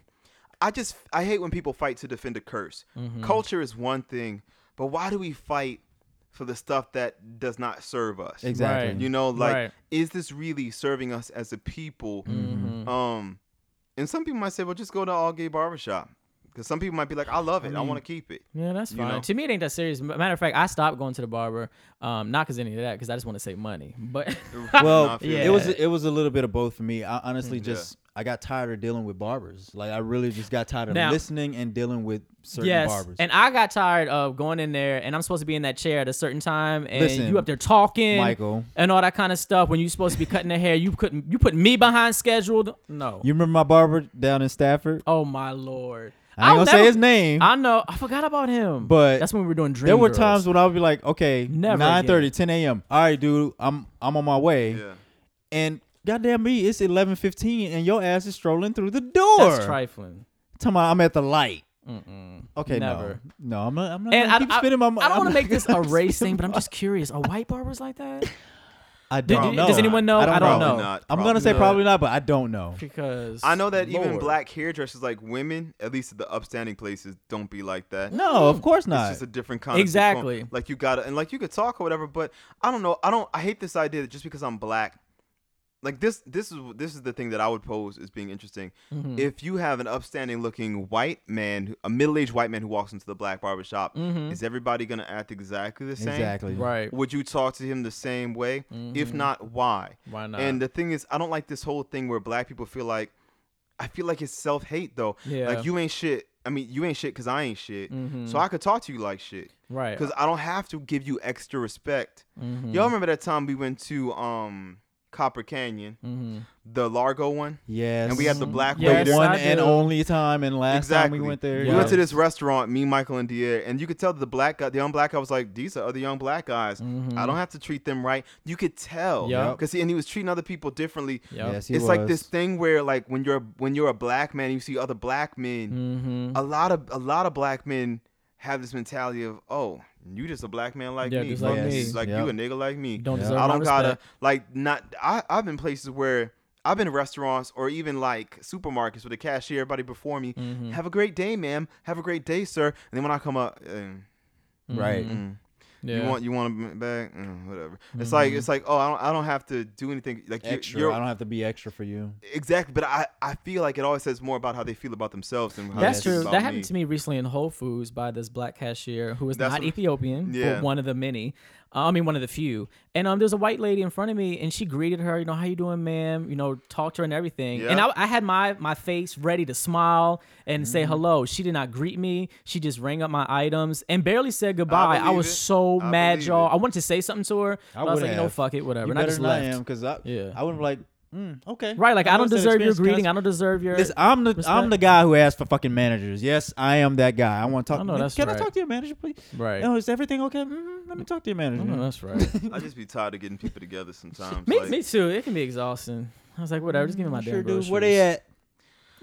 I just I hate when people fight to defend a curse. Mhm. Culture is one thing, but why do we fight for the stuff that does not serve us? Exactly. Right. You know, like, Right. is this really serving us as a people? Mhm. Um, and some people might say, well, just go to all gay barbershop. Because some people might be like, I love it. I, mean, want to keep it. Yeah, that's you fine. know? To me, it ain't that serious. Matter of fact, I stopped going to the barber, um, not because any of that, because I just want to save money. But <laughs> <laughs> well, Nah, I feel Yeah. it was it was a little bit of both for me. I Mm, honestly Yeah. just I got tired of dealing with barbers. Like I really just got tired of Now- listening and dealing with certain yes, barbers. and I got tired of going in there, and I'm supposed to be in that chair at a certain time, and Listen, you up there talking, Michael, and all that kind of stuff. When you're supposed to be cutting the hair, you couldn't. You put me behind scheduled. No. you remember my barber down in Stafford? oh my lord. I ain't I'll gonna never- say his name, I know. I forgot about him. but that's when we were doing Dream there were Girls. times when I would be like, okay, Never 9:30, 10 a.m. All right, dude, I'm I'm on my way, Yeah. and goddamn me, it's 11:15, and your ass is strolling through the door. That's trifling. Talking about I'm at the light. Mm-mm. Okay, Never. no, no, I'm not. I'm not And gonna I, keep I, spending my. I don't want to make this a <laughs> gonna race thing, but I'm just curious. Are white barbers like that? <laughs> I Do- don't do- know. does anyone know? I don't I don't know. know. Not. I'm gonna say not. probably not, but I don't know. Because I know that even Lord. black hairdressers, like women, at least at the upstanding places, don't be like that. No, of mm. course not. It's not. just a different kind of Exactly. decorum. Like you gotta and like you could talk or whatever, but I don't know. I don't. I hate this idea that just because I'm black, like this. This is this is the thing that I would pose as being interesting. Mhm. If you have an upstanding looking white man, a middle aged white man who walks into the black barber shop, Mhm. is everybody gonna act exactly the same? exactly. right. Would you talk to him the same way? If Mhm. not, why? Why not? And the thing is, I don't like this whole thing where black people feel like. I feel like it's self hate though. yeah. Like you ain't shit. I mean, you ain't shit because I ain't shit. Mhm. So I could talk to you like shit right. because I don't have to give you extra respect. Mhm. Y'all remember that time we went to um Copper Canyon, Mhm. the Largo one, Yes. and we had the black Yes, waiter. one and only time and last Exactly. time we went there. We Yeah. went to this restaurant, me, Michael, and Dier, and you could tell the black guy, the young black guy, was like, "These are other young black guys. Mhm. I don't have to treat them right." You could tell, Yeah. because he, and he was treating other people differently. Yep. Yes, he it's like this thing where, like, when you're when you're a black man, you see other black men. Mhm. A lot of a lot of black men have this mentality of, "Oh, you just a black man like Yeah, me, just like Fuck me. you. like Yep. you a nigga like me." Don't Yeah. deserve I don't gotta like not. I I've been places where I've been in restaurants or even like supermarkets with a cashier, everybody before me. Mhm. Have a great day, ma'am. Have a great day, sir. And then when I come up, uh, Right. Mhm. Mm, Yeah. you want you want a bag, uh, whatever. It's like Mhm. it's like oh, I don't I don't have to do anything like you- extra. You're, I don't have to be extra for you. exactly, but I I feel like it always says more about how they feel about themselves than how That's they feel true. about That me. happened to me recently in Whole Foods by this black cashier who was That's not what- Ethiopian, Yeah. but one of the many. I mean, one of the few. And um, there's a white lady in front of me, and she greeted her. You know, how you doing, ma'am? You know, talked to her and everything. And I, I had my my face ready to smile and say hello. She did not greet me. She just rang up my items and barely said goodbye. I, believe was it. so I mad, y'all. it. I wanted to say something to her. but I, was would like, you know, fuck it, whatever. You and I just than left. I am because I Yeah. I would have like mm, okay Right, like I don't deserve your greeting. I don't deserve your. Listen, I'm the I'm the guy who asked for fucking managers. Yes, I am that guy. I want to talk. I know that's Can I talk to your manager, please? right. Oh, is everything okay? mm let me talk to your manager. I know that's right. <laughs> I just be tired of getting people together sometimes. <laughs> me, like, me too. It can be exhausting. I was like, whatever. Just give me my I damn sure do. groceries. Where they at?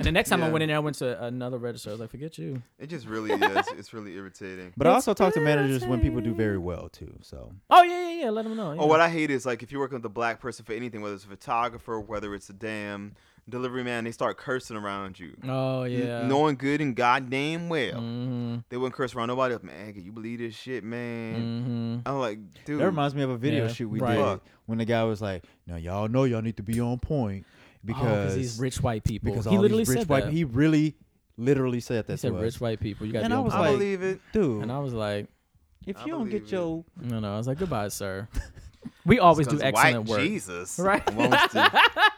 And the next time I Yeah. went in there, I went to another register. I was like, forget you. It just really is. It's really <laughs> irritating. But I also talk to managers when people do very well too. So Oh yeah, yeah, yeah. Let them know. Oh, what I hate is like if you're working with a black person for anything, whether it's a photographer, whether it's a damn delivery man, they start cursing around you. Oh N- yeah. knowing good and goddamn well. Mm-hmm. They wouldn't curse around nobody else. Man, can you believe this shit, man? Mm-hmm. I'm like, dude. that reminds me of a video Yeah, shoot we right. did Fuck. when the guy was like, "Now y'all know y'all need to be on point Oh, because Oh, these rich white people. because he all literally these rich said white that. he really literally said that He said to us. rich white people. You got to And I on was I like- believe it. Dude, and I was like, if I you don't believe get your no, no. I was like, goodbye, sir. <laughs> We always do excellent white work. Jesus. Right. Yeah, <laughs>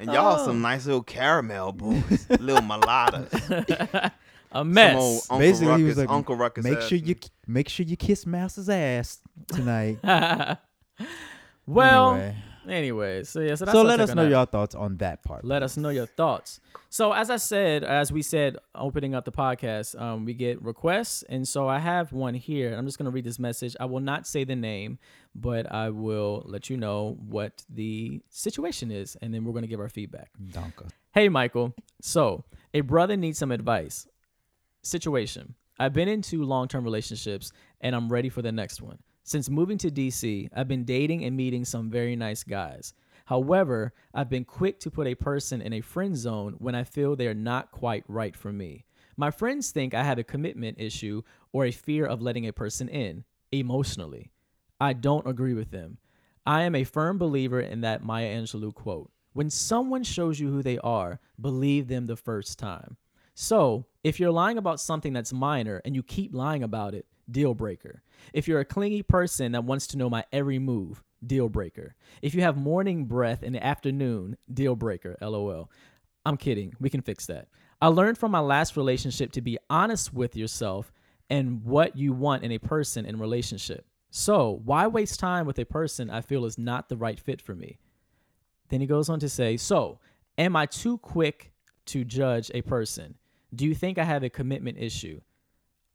And y'all Oh. some nice little caramel boys, <laughs> little mulattoes. A Some mess. old Uncle basically Ruckus, he was like, Uncle Ruckus make ass. sure you make sure you kiss Mouse's ass tonight. well, Anyway. Anyway, so yeah. So, that's so let us know your thoughts on that part. Let us know your thoughts. So, as I said, as we said, opening up the podcast, um, we get requests, and so I have one here. I'm just gonna read this message. I will not say the name, but I will let you know what the situation is, and then we're gonna give our feedback. Donka. Hey, Michael. So, a brother needs some advice. Situation I've been in two long term relationships and I'm ready for the next one. Since moving to DC, I've been dating and meeting some very nice guys. However, I've been quick to put a person in a friend zone when I feel they are not quite right for me. My friends think I have a commitment issue or a fear of letting a person in emotionally. I don't agree with them. I am a firm believer in that Maya Angelou quote When someone shows you who they are, believe them the first time. So, if you're lying about something that's minor and you keep lying about it, deal breaker. If you're a clingy person that wants to know my every move, deal breaker. If you have morning breath in the afternoon, deal breaker, lol. I'm kidding. We can fix that. I learned from my last relationship to be honest with yourself and what you want in a person in relationship. So, why waste time with a person I feel is not the right fit for me? Then he goes on to say, So, am I too quick to judge a person? Do you think I have a commitment issue?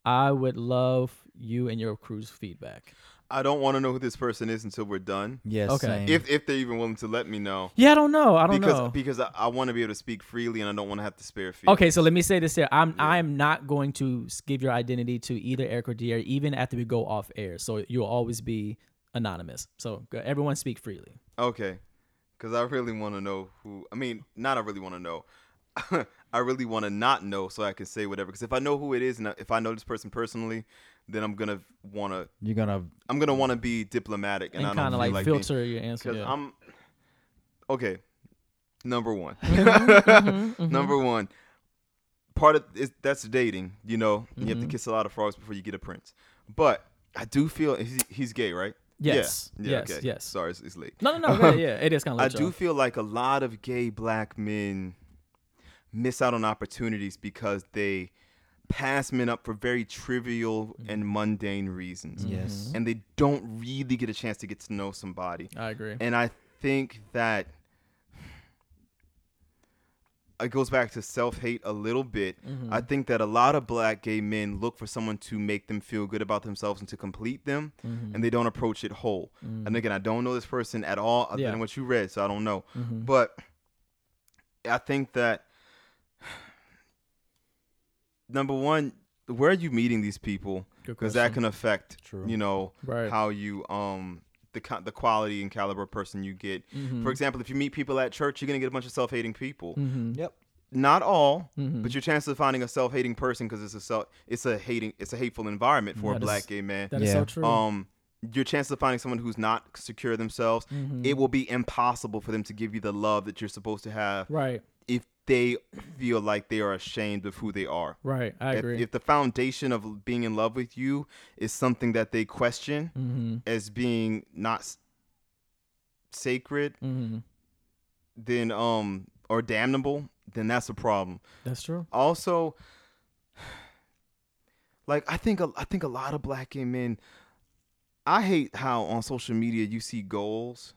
I would love you and your crew's feedback. I don't want to know who this person is until we're done. Yes. Okay. same. If if they're even willing to let me know. Yeah, I don't know. I don't because know. because I, I want to be able to speak freely and I don't want to have to spare feelings. Okay, so let me say this here. I'm Yeah. I'm not going to give your identity to either Eric or Dier, even after we go off air. So you'll always be anonymous. So everyone speak freely. Okay. Because I really want to know who. I mean, not I really want to know. <laughs> I really want to not know so I can say whatever. Because if I know who it is and if I know this person personally, then I'm gonna want to. You're gonna I'm gonna want to be diplomatic and, And, kind of like, being- filter your answer. Because Yeah. I'm okay. Number one. <laughs> Mhm, Number one. Part of is that's dating. You know, you have to Mhm. kiss a lot of frogs before you get a prince. But I do feel he's, he's gay, right? Yes. Yeah. Yes. okay. Yes. Sorry, it's, it's late. No, no, no. yeah, yeah, it is kind of. <laughs> I do feel like a lot of gay black men miss out on opportunities because they pass men up for very trivial and mundane reasons. yes. And they don't really get a chance to get to know somebody. I agree. And I think that it goes back to self hate a little bit. Mm-hmm. I think that a lot of black gay men look for someone to make them feel good about themselves and to complete them, Mm-hmm. and they don't approach it whole. And again, I don't know this person at all other Yeah. than what you read, so I don't know. Mhm. But I think that number one, where are you meeting these people? Because that can affect, True. you know, Right. how you um the the quality and caliber of person you get. Mhm. For example, if you meet people at church, you're gonna get a bunch of self-hating people. Mhm. Yep. Not all, Mhm. but your chances of finding a self-hating person because it's a self, it's a hating, it's a hateful environment for That a is- black gay man. That is Yeah. so true. Um, your chances of finding someone who's not secure themselves, Mhm. it will be impossible for them to give you the love that you're supposed to have right. They feel like they are ashamed of who they are. Right. I If, agree. if the foundation of being in love with you is something that they question mm-hmm. as being not sacred, Mm-hmm. then um or damnable, then that's a problem. That's true. Also, <sighs> like I think a, I think a lot of black gay men. I hate how on social media you see goals,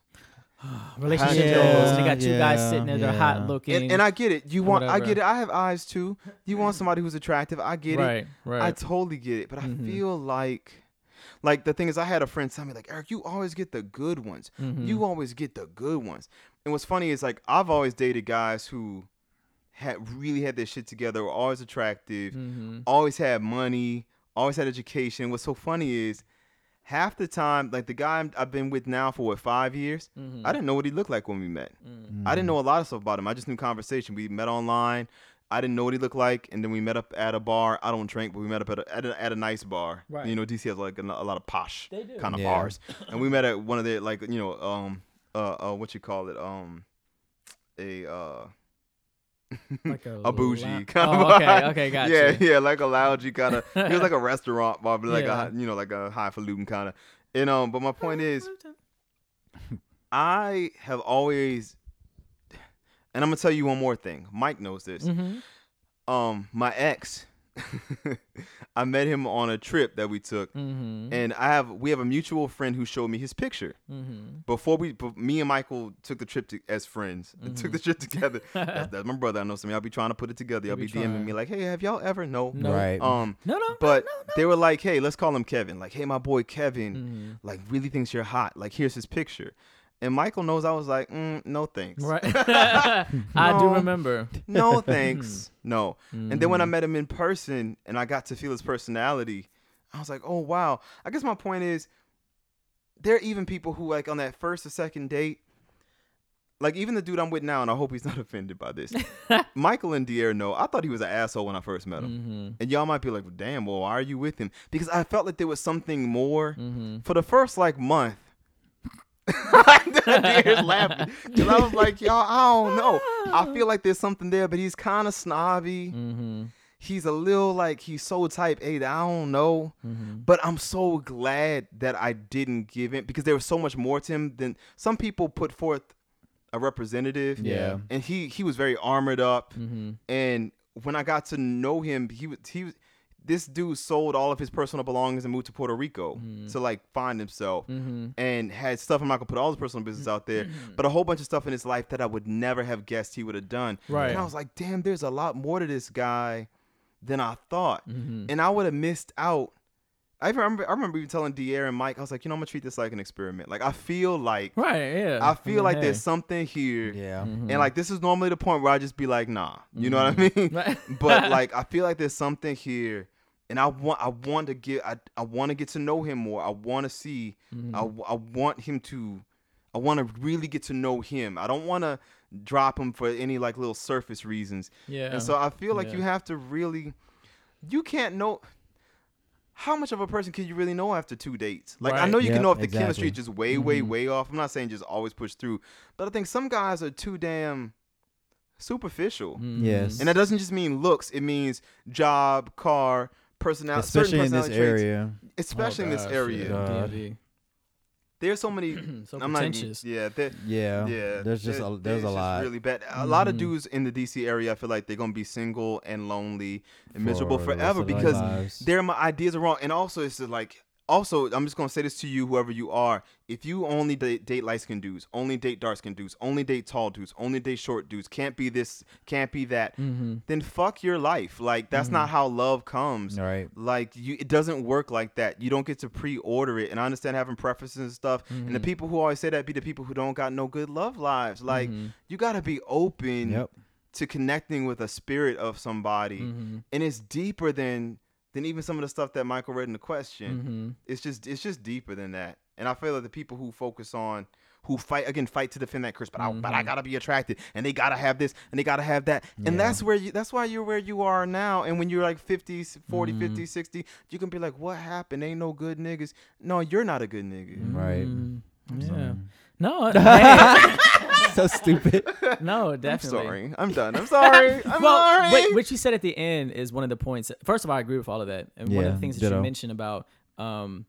<sighs> Relationship Yeah, goals. and They got two guys sitting there. They're yeah. hot looking. and, and I get it. You want, I get it. I have eyes too. You want somebody who's attractive. I get it. right. Right. I totally get it, but Mhm. I feel like, like the thing is, I had a friend tell me like, Eric, you always get the good ones. Mhm. You always get the good ones. And what's funny is like I've always dated guys who had really had their shit together, were always attractive, Mhm. always had money, always had education. What's so funny is half the time, like the guy I'm- I've been with now for what five years, Mhm. I didn't know what he looked like when we met. Mm. I didn't know a lot of stuff about him. I just knew conversation. We met online. I didn't know what he looked like, and then we met up at a bar. I don't drink, but we met up at a, at a, at a nice bar. Right. You know, DC has like a, a lot of posh kind of Yeah. bars, and we met at one of the like you know um uh, uh what you call it um a uh <laughs> Like a, a bougie lou- kind oh, of Okay. vibe. Okay. Gotcha. yeah yeah like a loungy kind of it was like a <laughs> restaurant bar but like Yeah. a you know like a highfalutin kind of and um but my point is <laughs> I have always and I'm gonna tell you one more thing Mike knows this Mhm. um my ex <laughs> I met him on a trip that we took Mhm. and I have we have a mutual friend who showed me his picture Mhm. before we me and Michael took the trip to, as friends and <laughs> took the trip together <laughs> that's, that's my brother I know some of y'all be trying to put it together y'all be, be DMing trying. me like hey have y'all ever no No. Right. um No. No. but they were like hey let's call him Kevin like hey my boy Kevin Mhm. like really thinks you're hot like here's his picture and Michael knows I was like mm, no thanks Right. <laughs> <laughs> I do remember. no thanks no and then when I Mhm. met him in person and I got to feel his personality, I was like, oh wow. I guess my point is, there are even people who like on that first or second date, like even the dude I'm with now, and I hope he's <laughs> not offended by this. Michael and Dier know I thought he was an asshole when I first met him, Mhm. and y'all might be like, damn, well, why are you with him? Because I felt like there was something more Mhm. for the first like month. <laughs> Dier's <laughs> laughing because I was like, y'all, I don't know. I feel like there's something there, but he's kind of snobby Mhm. he's a little like he's so type A that I don't know. Mhm. But I'm so glad that I didn't give in because there was so much more to him than some people put forth a representative. Yeah. And he he was very armored up. Mhm. And when I got to know him, he was he was this dude sold all of his personal belongings and moved to Puerto Rico Mhm. to like find himself Mhm. and had stuff. I'm not gonna put all his personal business out there, but a whole bunch of stuff in his life that I would never have guessed he would have done. Right. And I was like, damn, there's a lot more to this guy than I thought, Mhm. and I would have missed out. I remember, I remember even telling Dier and Mike, I was like, you know, I'm gonna treat this like an experiment. Like I feel like, Right. Yeah. I feel mean, like hey. there's something here, Yeah. Mhm. and like this is normally the point where I just be like, nah, you know what I mean? <laughs> But like I feel like there's something here, and I want I want to get I, I want to get to know him more. I want to see. Mhm. I want him to. I want to really get to know him. I don't want to drop him for any like little surface reasons. yeah. And so I feel like Yeah. you have to really. You can't know. How much of a person can you really know after two dates? Like I know you Yep, can know if the exactly. chemistry is just way, way, Mhm. way off. I'm not saying just always push through, but I think some guys are too damn superficial. Mhm. Yes. And that doesn't just mean looks; it means job, car, personality, Especially in this traits, area. especially in this area. yeah, God. There's so many. <clears throat> so I'm not. pretentious. Yeah, Yeah. yeah. There's just a, there's a just lot. Really bad. A lot of Mhm. dudes in the DC area, I feel like they're gonna be single and lonely and miserable for the rest forever because their my ideas are wrong. And also, it's just like. Also, I'm just gonna say this to you, whoever you are. If you only date, date light skinned dudes, only date dark skinned dudes, only date tall dudes, only date short dudes, can't be this, can't be that, Mm-hmm. then fuck your life. Like that's not how love comes. Right. Like you, it doesn't work like that. You don't get to pre-order it. And I understand having preferences and stuff. And the Mhm. people who always say that be the people who don't got no good love lives. Like Mhm. you gotta be open Yep. to connecting with a spirit of somebody, Mhm. and it's deeper than than even some of the stuff that Michael read in the question. Mhm. It's just it's just deeper than that. And I feel that the people who focus on who fight again fight to defend that curse, but I, but I Mhm. gotta be attracted, and they gotta have this, and they gotta have that, and that's where you that's why you're where you are now. And when you're like 50, 40, Mhm. 50, 60, you can be like, what happened? Ain't no good niggas. No, you're not a good nigga. Right. Mm, So- Yeah. No. <laughs> hey. So stupid. <laughs> No, definitely. I'm sorry. I'm done. I'm sorry. <laughs> I'm well, sorry. what, what you said at the end is one of the points. First of all, I agree with all of that, and one of the things that ditto. you mentioned about um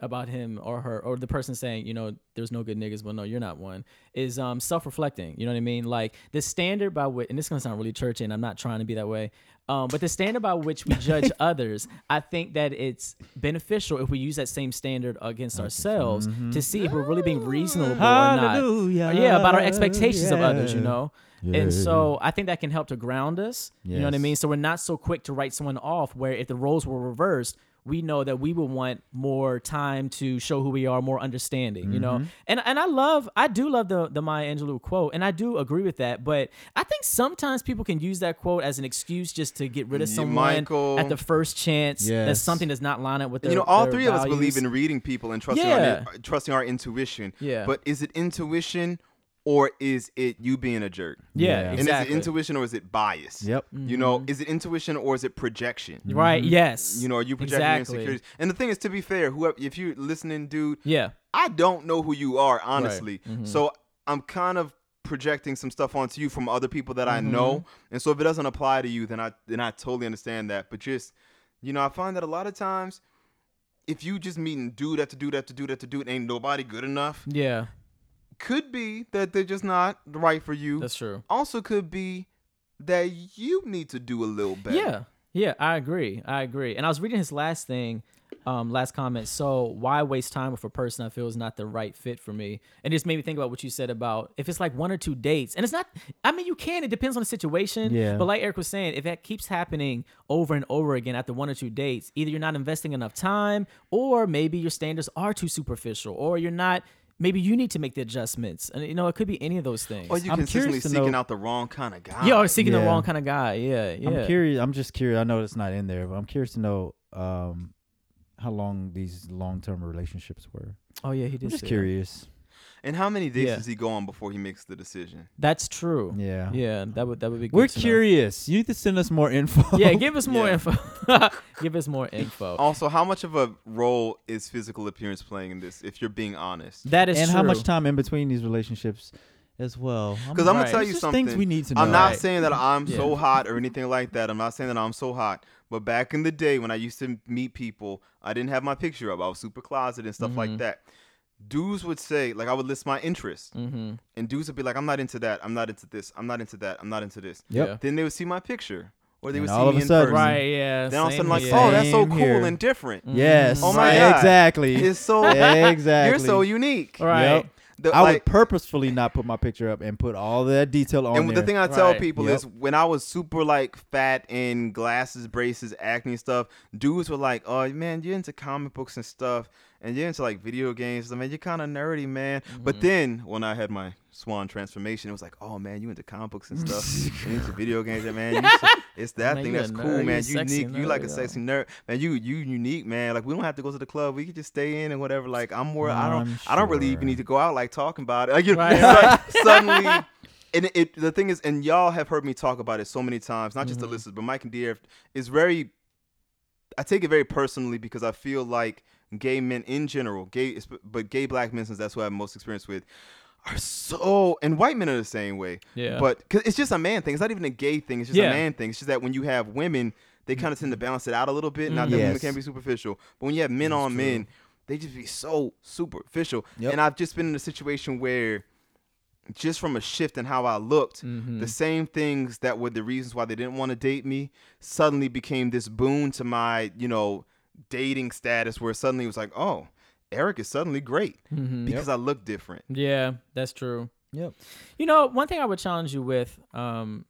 about him or her or the person saying, you know, there's no good niggas, but no, you're not one, is um self-reflecting. You know what I mean? Like the standard by which, and this is gonna sound really churchy, and I'm not trying to be that way. Um, but the standard by which we judge <laughs> others, I think that it's beneficial if we use that same standard against ourselves to see if we're really being reasonable or not. Hallelujah. Yeah, about our expectations of others, you know. Yeah. And so I think that can help to ground us. You know what I mean? So we're not so quick to write someone off where if the roles were reversed, we know that we would want more time to show who we are, more understanding, you know? Mm-hmm. And and I love I do love the the Maya Angelou quote, and I do agree with that, but I think sometimes people can use that quote as an excuse just to get rid of someone Michael. at the first chance that something does not line up with their you know, all three of us believe in reading people and trusting Yeah. our trusting our intuition. Yeah. But is it intuition or is it you being a jerk? Yeah, Yeah. And is it intuition or is it bias? Yep. You know, is it intuition or is it projection? Right, yes. You know, are you projecting exactly. insecurities? And the thing is, to be fair, whoever, if you're listening, dude, Yeah. I don't know who you are, honestly. Mm-hmm. So I'm kind of projecting some stuff onto you from other people that I Mm-hmm. know. And so if it doesn't apply to you, then I then I totally understand that. But just, you know, I find that a lot of times, if you just meeting dude after dude after dude after dude, ain't nobody good enough. Yeah. Could be that they're just not right for you. That's true. also could be that you need to do a little better. Yeah, yeah, I agree. I agree. And I was reading his last thing, um, last comment. So why waste time with a person I feel is not the right fit for me? And it just made me think about what you said about if it's like one or two dates, and it's not. I mean, you can. It depends on the situation. Yeah. But like Eric was saying, if that keeps happening over and over again after one or two dates, either you're not investing enough time, or maybe your standards are too superficial, or you're not. Maybe you need to make the adjustments, and you know it could be any of those things. Or you I'm consistently curious to seeking know- out the wrong kind of guy. yeah, or seeking the wrong kind of guy. Yeah, yeah. I'm curious. I'm just curious. I know it's not in there, but I'm curious to know um, how long these long term relationships were. Oh yeah, he did. I'm just say that. Curious. And how many dates Yeah. does he go on before he makes the decision? That's true. Yeah. Yeah, that would that would be. Good We're to know. curious. You need to send us more info. <laughs> Yeah, give us more Yeah. info. <laughs> give us more info. <laughs> Also, how much of a role is physical appearance playing in this? If you're being honest, That is and true. how much time in between these relationships as well. because I'm Right. gonna tell you just something. things we need to know. I'm not Right. saying that I'm so hot or anything like that. I'm not saying that I'm so hot. But back in the day when I used to meet people, I didn't have my picture up. I was super closet and stuff Mm-hmm. like that. Dudes would say, like, I would list my interests, Mm-hmm. and dudes would be like, I'm not into that. I'm not into this. I'm not into that. I'm not into this. Yep. Yeah. Then they would see my picture, or they And would see all of me a in sudden- person. Right. Yeah. Then all of a sudden, like, here. oh, that's so cool here. and different. Yes. Oh my God. Exactly. It's so <laughs> <laughs> exactly. You're so unique. Right. Yep. The- I like- would purposefully not put my picture up and put all that detail on and there. the thing I tell Right. people Yep. is when I was super like fat and glasses, braces, acne stuff, dudes were like, "Oh man, you're into comic books and stuff, and you're into like video games. I mean, you're kind of nerdy, man." Mm-hmm. But then when I had my swan transformation, it was like, "Oh man, you into comic books and <laughs> stuff, you into video games, yeah, man. You <laughs> it's that Man, thing that's cool, you man. You unique. You like a nerd, sexy nerd, man. You you unique, man. Like we don't have to go to the club. We can just stay in and whatever. Like I'm more. I don't. I'm I don't really even need to go out like talking about it. Like, <laughs> you Right. it's like, suddenly and it, it the thing is and y'all have heard me talk about it so many times not just the listeners but mike and Dier is very i take it very personally because i feel like gay men in general gay but gay black men since that's who i have most experience with are so and white men are the same way Yeah. but cause it's just a man thing it's not even a gay thing it's just Yeah. a man thing it's just that when you have women they kind of tend to balance it out a little bit not that women Yes. can be superficial but when you have men on men they just be so superficial Yep. and i've just been in a situation where just from a shift in how I looked, Mm-hmm. the same things that were the reasons why they didn't want to date me suddenly became this boon to my, you know, dating status where suddenly it was like, oh, Eric is suddenly great Mm-hmm. because I look different. Yeah, that's true. Yep. You know, one thing I would challenge you with, um,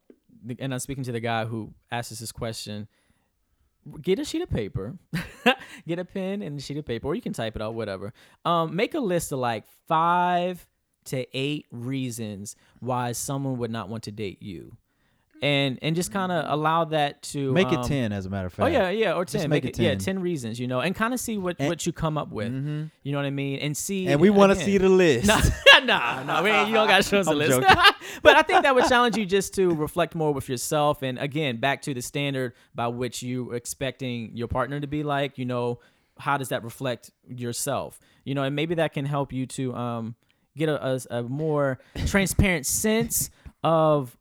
and I'm speaking to the guy who asked us this question. Get a sheet of paper, <laughs> get a pen and a sheet of paper, or you can type it out, whatever. Um, make a list of like five to eight reasons why someone would not want to date you, and and just kind of allow that to Make it um, ten, as a matter of fact. Oh yeah, yeah, or ten. Just make, make it, it yeah, 10. reasons, you know, and kind of see what And- what you come up with. Mhm. You know what I mean, and see. And we want to see the list. no, <laughs> no, <laughs> no. We you don't got to show us I'm list. <laughs> but I think that would challenge you just to reflect more with yourself. And again, back to the standard by which you were expecting your partner to be like, you know, how does that reflect yourself? You know, and maybe that can help you to um, get a, a, a more transparent sense of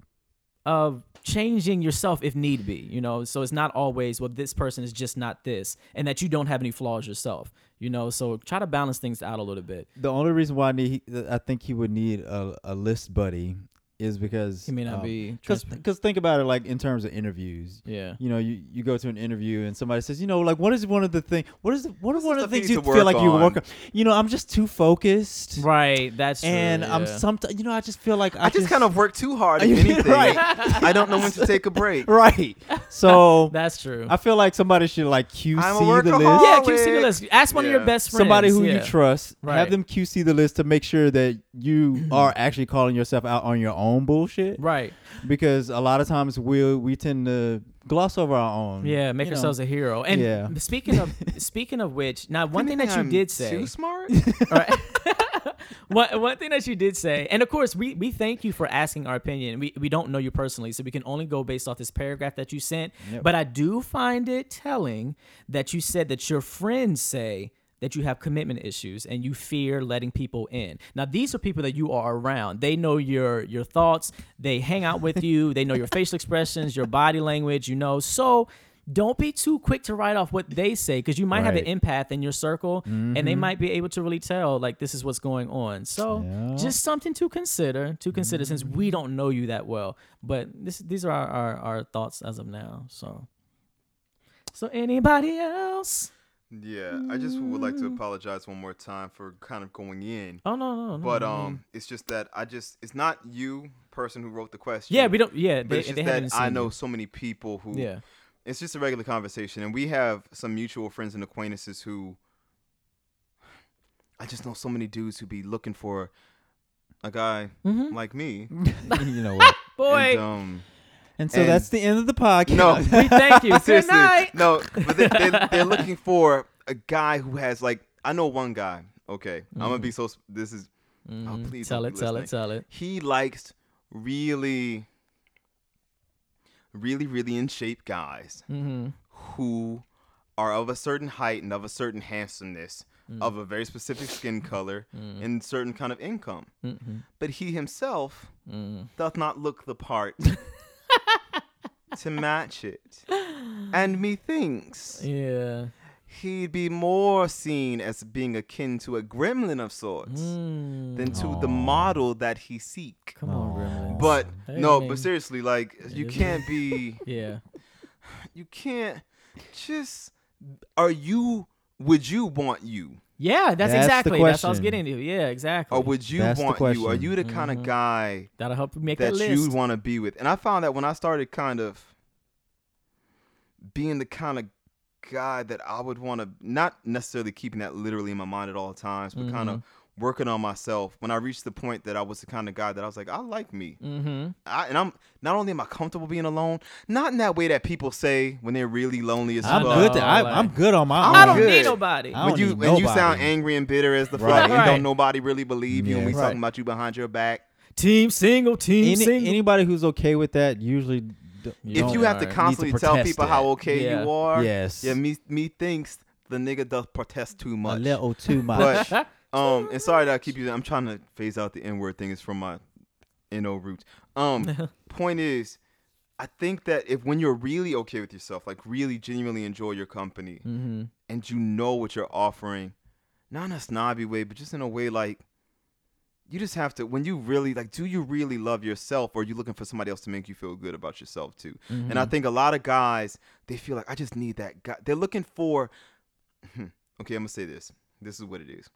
of changing yourself if need be you know? So it's not always well this person is just not this and that you don't have any flaws yourself you know? So try to balance things out a little bit. The only reason why I need, I think he would need a, a list buddy is because he may not um, be Because transparent. think about it like in terms of interviews. yeah You know, you, you go to an interview and somebody says, you know, like what is one of the thing? What is the, what are one of the things you feel work like you work on? You know, I'm just too focused, right that's true, and I'm yeah. sometimes, you know, I just feel like I, I just kind of work too hard. <laughs> If anything, right. <laughs> I don't know when to take a break. right. <laughs> So that's true I feel like somebody should like QC I'm a the list. yeah QC the list ask one of your best friends Somebody who yeah. you trust, Right. have them QC the list to make sure that you <clears throat> are actually calling yourself out on your own bullshit. right Because a lot of times we we tend to gloss over our own. Yeah, make ourselves know. a hero. And Yeah. speaking of <laughs> speaking of which, now one thing that you I'm did say, Too smart. <laughs> right? <laughs> one, one thing that you did say, and of course we we thank you for asking our opinion. We we don't know you personally, so we can only go based off this paragraph that you sent. Yep. But I do find it telling that you said that your friends say that you have commitment issues and you fear letting people in. Now these are people that you are around. They know your your thoughts. They hang out with you. They know your facial expressions, your body language. You know, so don't be too quick to write off what they say because you might have an empath in your circle and they Mhm. might be able to really tell like this is what's going on. So Yeah. just something to consider to consider since we don't know you that well. But this these are our, our, our thoughts as of now. So so anybody else? Yeah, I just would like to apologize one more time for kind of going in. Oh no no no. But I mean- um, it's just that I just it's not you person who wrote the question. yeah, we don't. Yeah, But they, it's just they that I know you. so many people who. Yeah. It's just a regular conversation, and we have some mutual friends and acquaintances who. I just know so many dudes who be looking for a guy Mhm. like me. <laughs> <laughs> you know what? Boy, And, um, And so And- that's the end of the podcast. No. <laughs> we thank you. <laughs> Good seriously, night. no, but they, they, <laughs> they're looking for a guy who has like I know one guy. Okay, I'm gonna be so. This is Mhm. please tell it, tell it, tell it. he likes really, really, really in shape guys Mm-hmm. who are of a certain height and of a certain handsomeness, Mm. of a very specific skin color, and certain kind of income. Mm-hmm. But he himself Mm. doth not look the part to match it, <gasps> and methinks Yeah. he'd be more seen as being akin to a gremlin of sorts Mm. than to the model that he seek. Come on, Aw. Gremlins. But Hey, no, I mean, but seriously, like you can't be, <laughs> Yeah. <sighs> you can't just. Are you? Would you want you, Yeah, that's, That's the exactly that's what I was question. getting to. Yeah, exactly. or would you That's the want you? Are question. you the kind of Mhm. guy That'll help you make that that, you list. want to be with? And I found that when I started kind of being the kind of guy that I would want to, not necessarily keeping that literally in my mind at all times, but kind Mm-hmm. of working on myself. When I reached the point that I was the kind of guy that I was like, I like me. mm-hmm. I, and I'm not only am I comfortable being alone, not in that way that people say when they're really lonely as I'm fuck. good. To, I, like- I'm good on my I'm own. I don't good. need nobody. I when don't you need when you sound nobody. angry and bitter as the fuck, Right. and Right. don't nobody really believe you, and we Yes. talking about you behind your back. Team single, team Any, single. anybody who's okay with that usually. d- If you have to constantly to tell protest people how okay Yeah. you are, Yes. yeah, me me thinks the nigga does protest too much. a little too much. But <laughs> um, and sorry that I keep using. I'm trying to phase out the N word thing. It's from my no roots. Um, <laughs> point is, I think that if when you're really okay with yourself, like really genuinely enjoy your company, mm-hmm. and you know what you're offering, not in a snobby way, but just in a way like you just have to when you really like do you really love yourself or are you looking for somebody else to make you feel good about yourself too and i Mhm. think a lot of guys they feel like i just need that guy they're looking for <laughs> okay i'm gonna say this this is what it is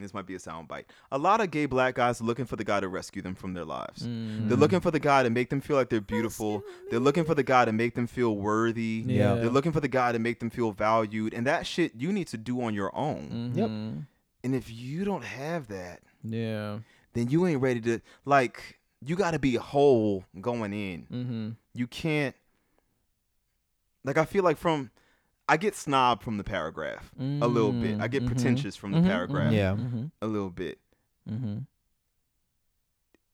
this might be a sound bite a lot of gay black guys are looking for the guy to rescue them from their lives Mm-hmm. they're looking for the guy to make them feel like they're beautiful they're looking for the guy to make them feel worthy Yeah. they're looking for the guy to make them feel valued, and that shit you need to do on your own. Yep. Mhm. And if you don't have that, Yeah. then you ain't ready to like. You got to be whole going in. Mm-hmm. You can't. Like I feel like from, I get snob from the paragraph a little bit. I get Mhm. pretentious from the Mhm. paragraph Yeah. Mm-hmm. a little bit, Mm-hmm.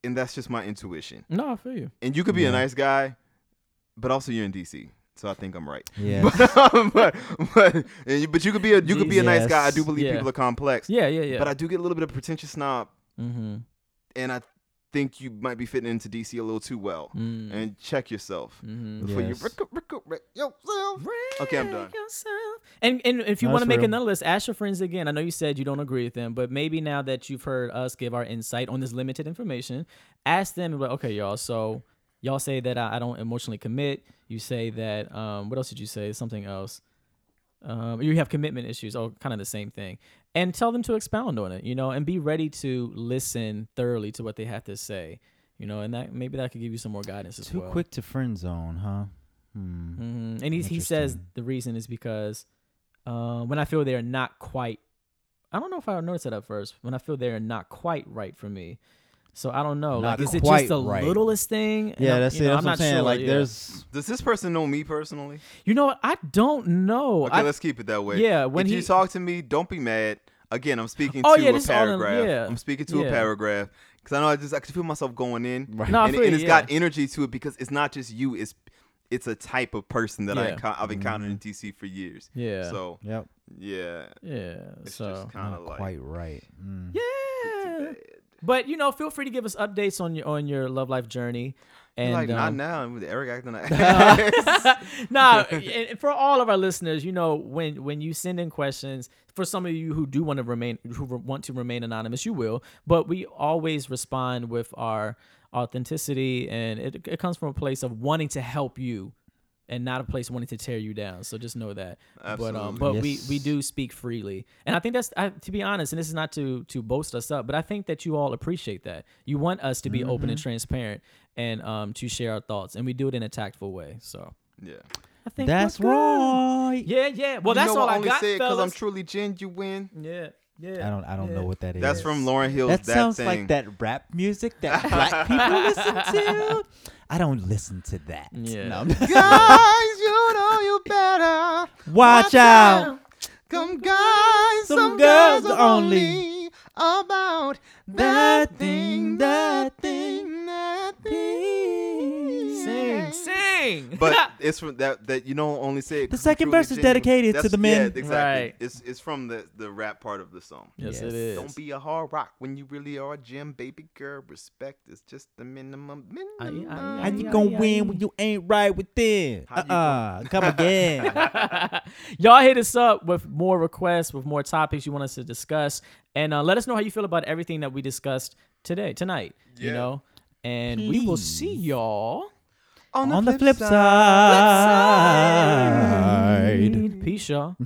and that's just my intuition. No, I feel you. And you could be Yeah. a nice guy, but also you're in DC, so I think I'm right. Yeah. but, <laughs> but, but, and you, but you could be a you could be a nice guy. I do believe Yeah. people are complex. Yeah, yeah, yeah. But I do get a little bit of pretentious snob mm-hmm. and I think you might be fitting into DC a little too well. Mm. And check yourself Mhm. before Yes. you wreck, wreck, wreck. Okay, I'm done. Wreck yourself. And and if you want to make real. another list, ask your friends again. I know you said you don't agree with them, but maybe now that you've heard us give our insight on this limited information, ask them. and Like, okay, y'all. So y'all say that I, I don't emotionally commit. You say that. Um, what else did you say? Something else. Um, you have commitment issues. Oh, kind of the same thing. And tell them to expound on it. You know, and be ready to listen thoroughly to what they have to say. You know, and that maybe that could give you some more guidance as Too well. Too quick to friend zone, huh? Hmm. hmm And he he says the reason is because uh, when I feel they're not quite, I don't know if I noticed that at first. When I feel they're not quite right for me, so I don't know. Not like, is it quite just the right. littlest thing? And Yeah, that's you it. know, That's I'm what I'm not saying. sure, like, yeah. there's Does this person know me personally? you know what? I don't know. Okay, I, let's keep it that way. yeah, when if he- you talk to me, don't be mad. Again, I'm speaking Oh, to yeah, a this is all in- paragraph. yeah. I'm speaking to Yeah. a paragraph because I know I just I can feel myself going in, Right. No, and, feel and you, it's yeah. got energy to it because it's not just you. It's it's a type of person that I Yeah. enco- I've encountered in DC for years. yeah, So yep, yeah, yeah. it's so just kind of like quite right. Mm. yeah. But you know, feel free to give us updates on your on your love life journey. And like not um, now with Eric acting like <laughs> nah, <laughs> and for all of our listeners, you know, when when you send in questions, for some of you who do want to remain who want to remain anonymous, you will. But we always respond with our authenticity, and it it comes from a place of wanting to help you, and not a place wanting to tear you down. So just know that. But um, Absolutely. but we Yes. we do speak freely, and I think that's I, to be honest, and this is not to to boast us up, but I think that you all appreciate that. You want us to be open and transparent, and um to share our thoughts, and we do it in a tactful way. So. yeah. I think That's right. Yeah, yeah. Well, You that's know all what? I only got, say it I'm fellas. truly genuine. yeah, yeah. I don't. I don't yeah. know what that is. That's from Lauryn Hill's That that sounds thing. like that rap music that <laughs> black people listen to. <laughs> I don't listen to that. Yeah. No. <laughs> Guys, you know you better Watch out. Come guys, Some some, girls girls, are only only about that that thing, thing, that that thing, that thing. Sing, sing. <laughs> But <laughs> it's from that that you don't only say it The 'cause second I'm verse is genuine. dedicated to the men. Yeah, exactly. Right. It's it's from the the rap part of the song. yes, Yes. it is. Don't be a hard rock when you really are a gem, baby girl. Respect is just the minimum. minimum. aye, How you gonna yeah, win yeah. when you ain't right within? How you Uh-uh. Come again. <laughs> Y'all hit us up with more requests, with more topics you want us to discuss, and uh, let us know how you feel about everything that we discussed today, tonight. You know, and we will see y'all. On the flip side. Peace, y'all.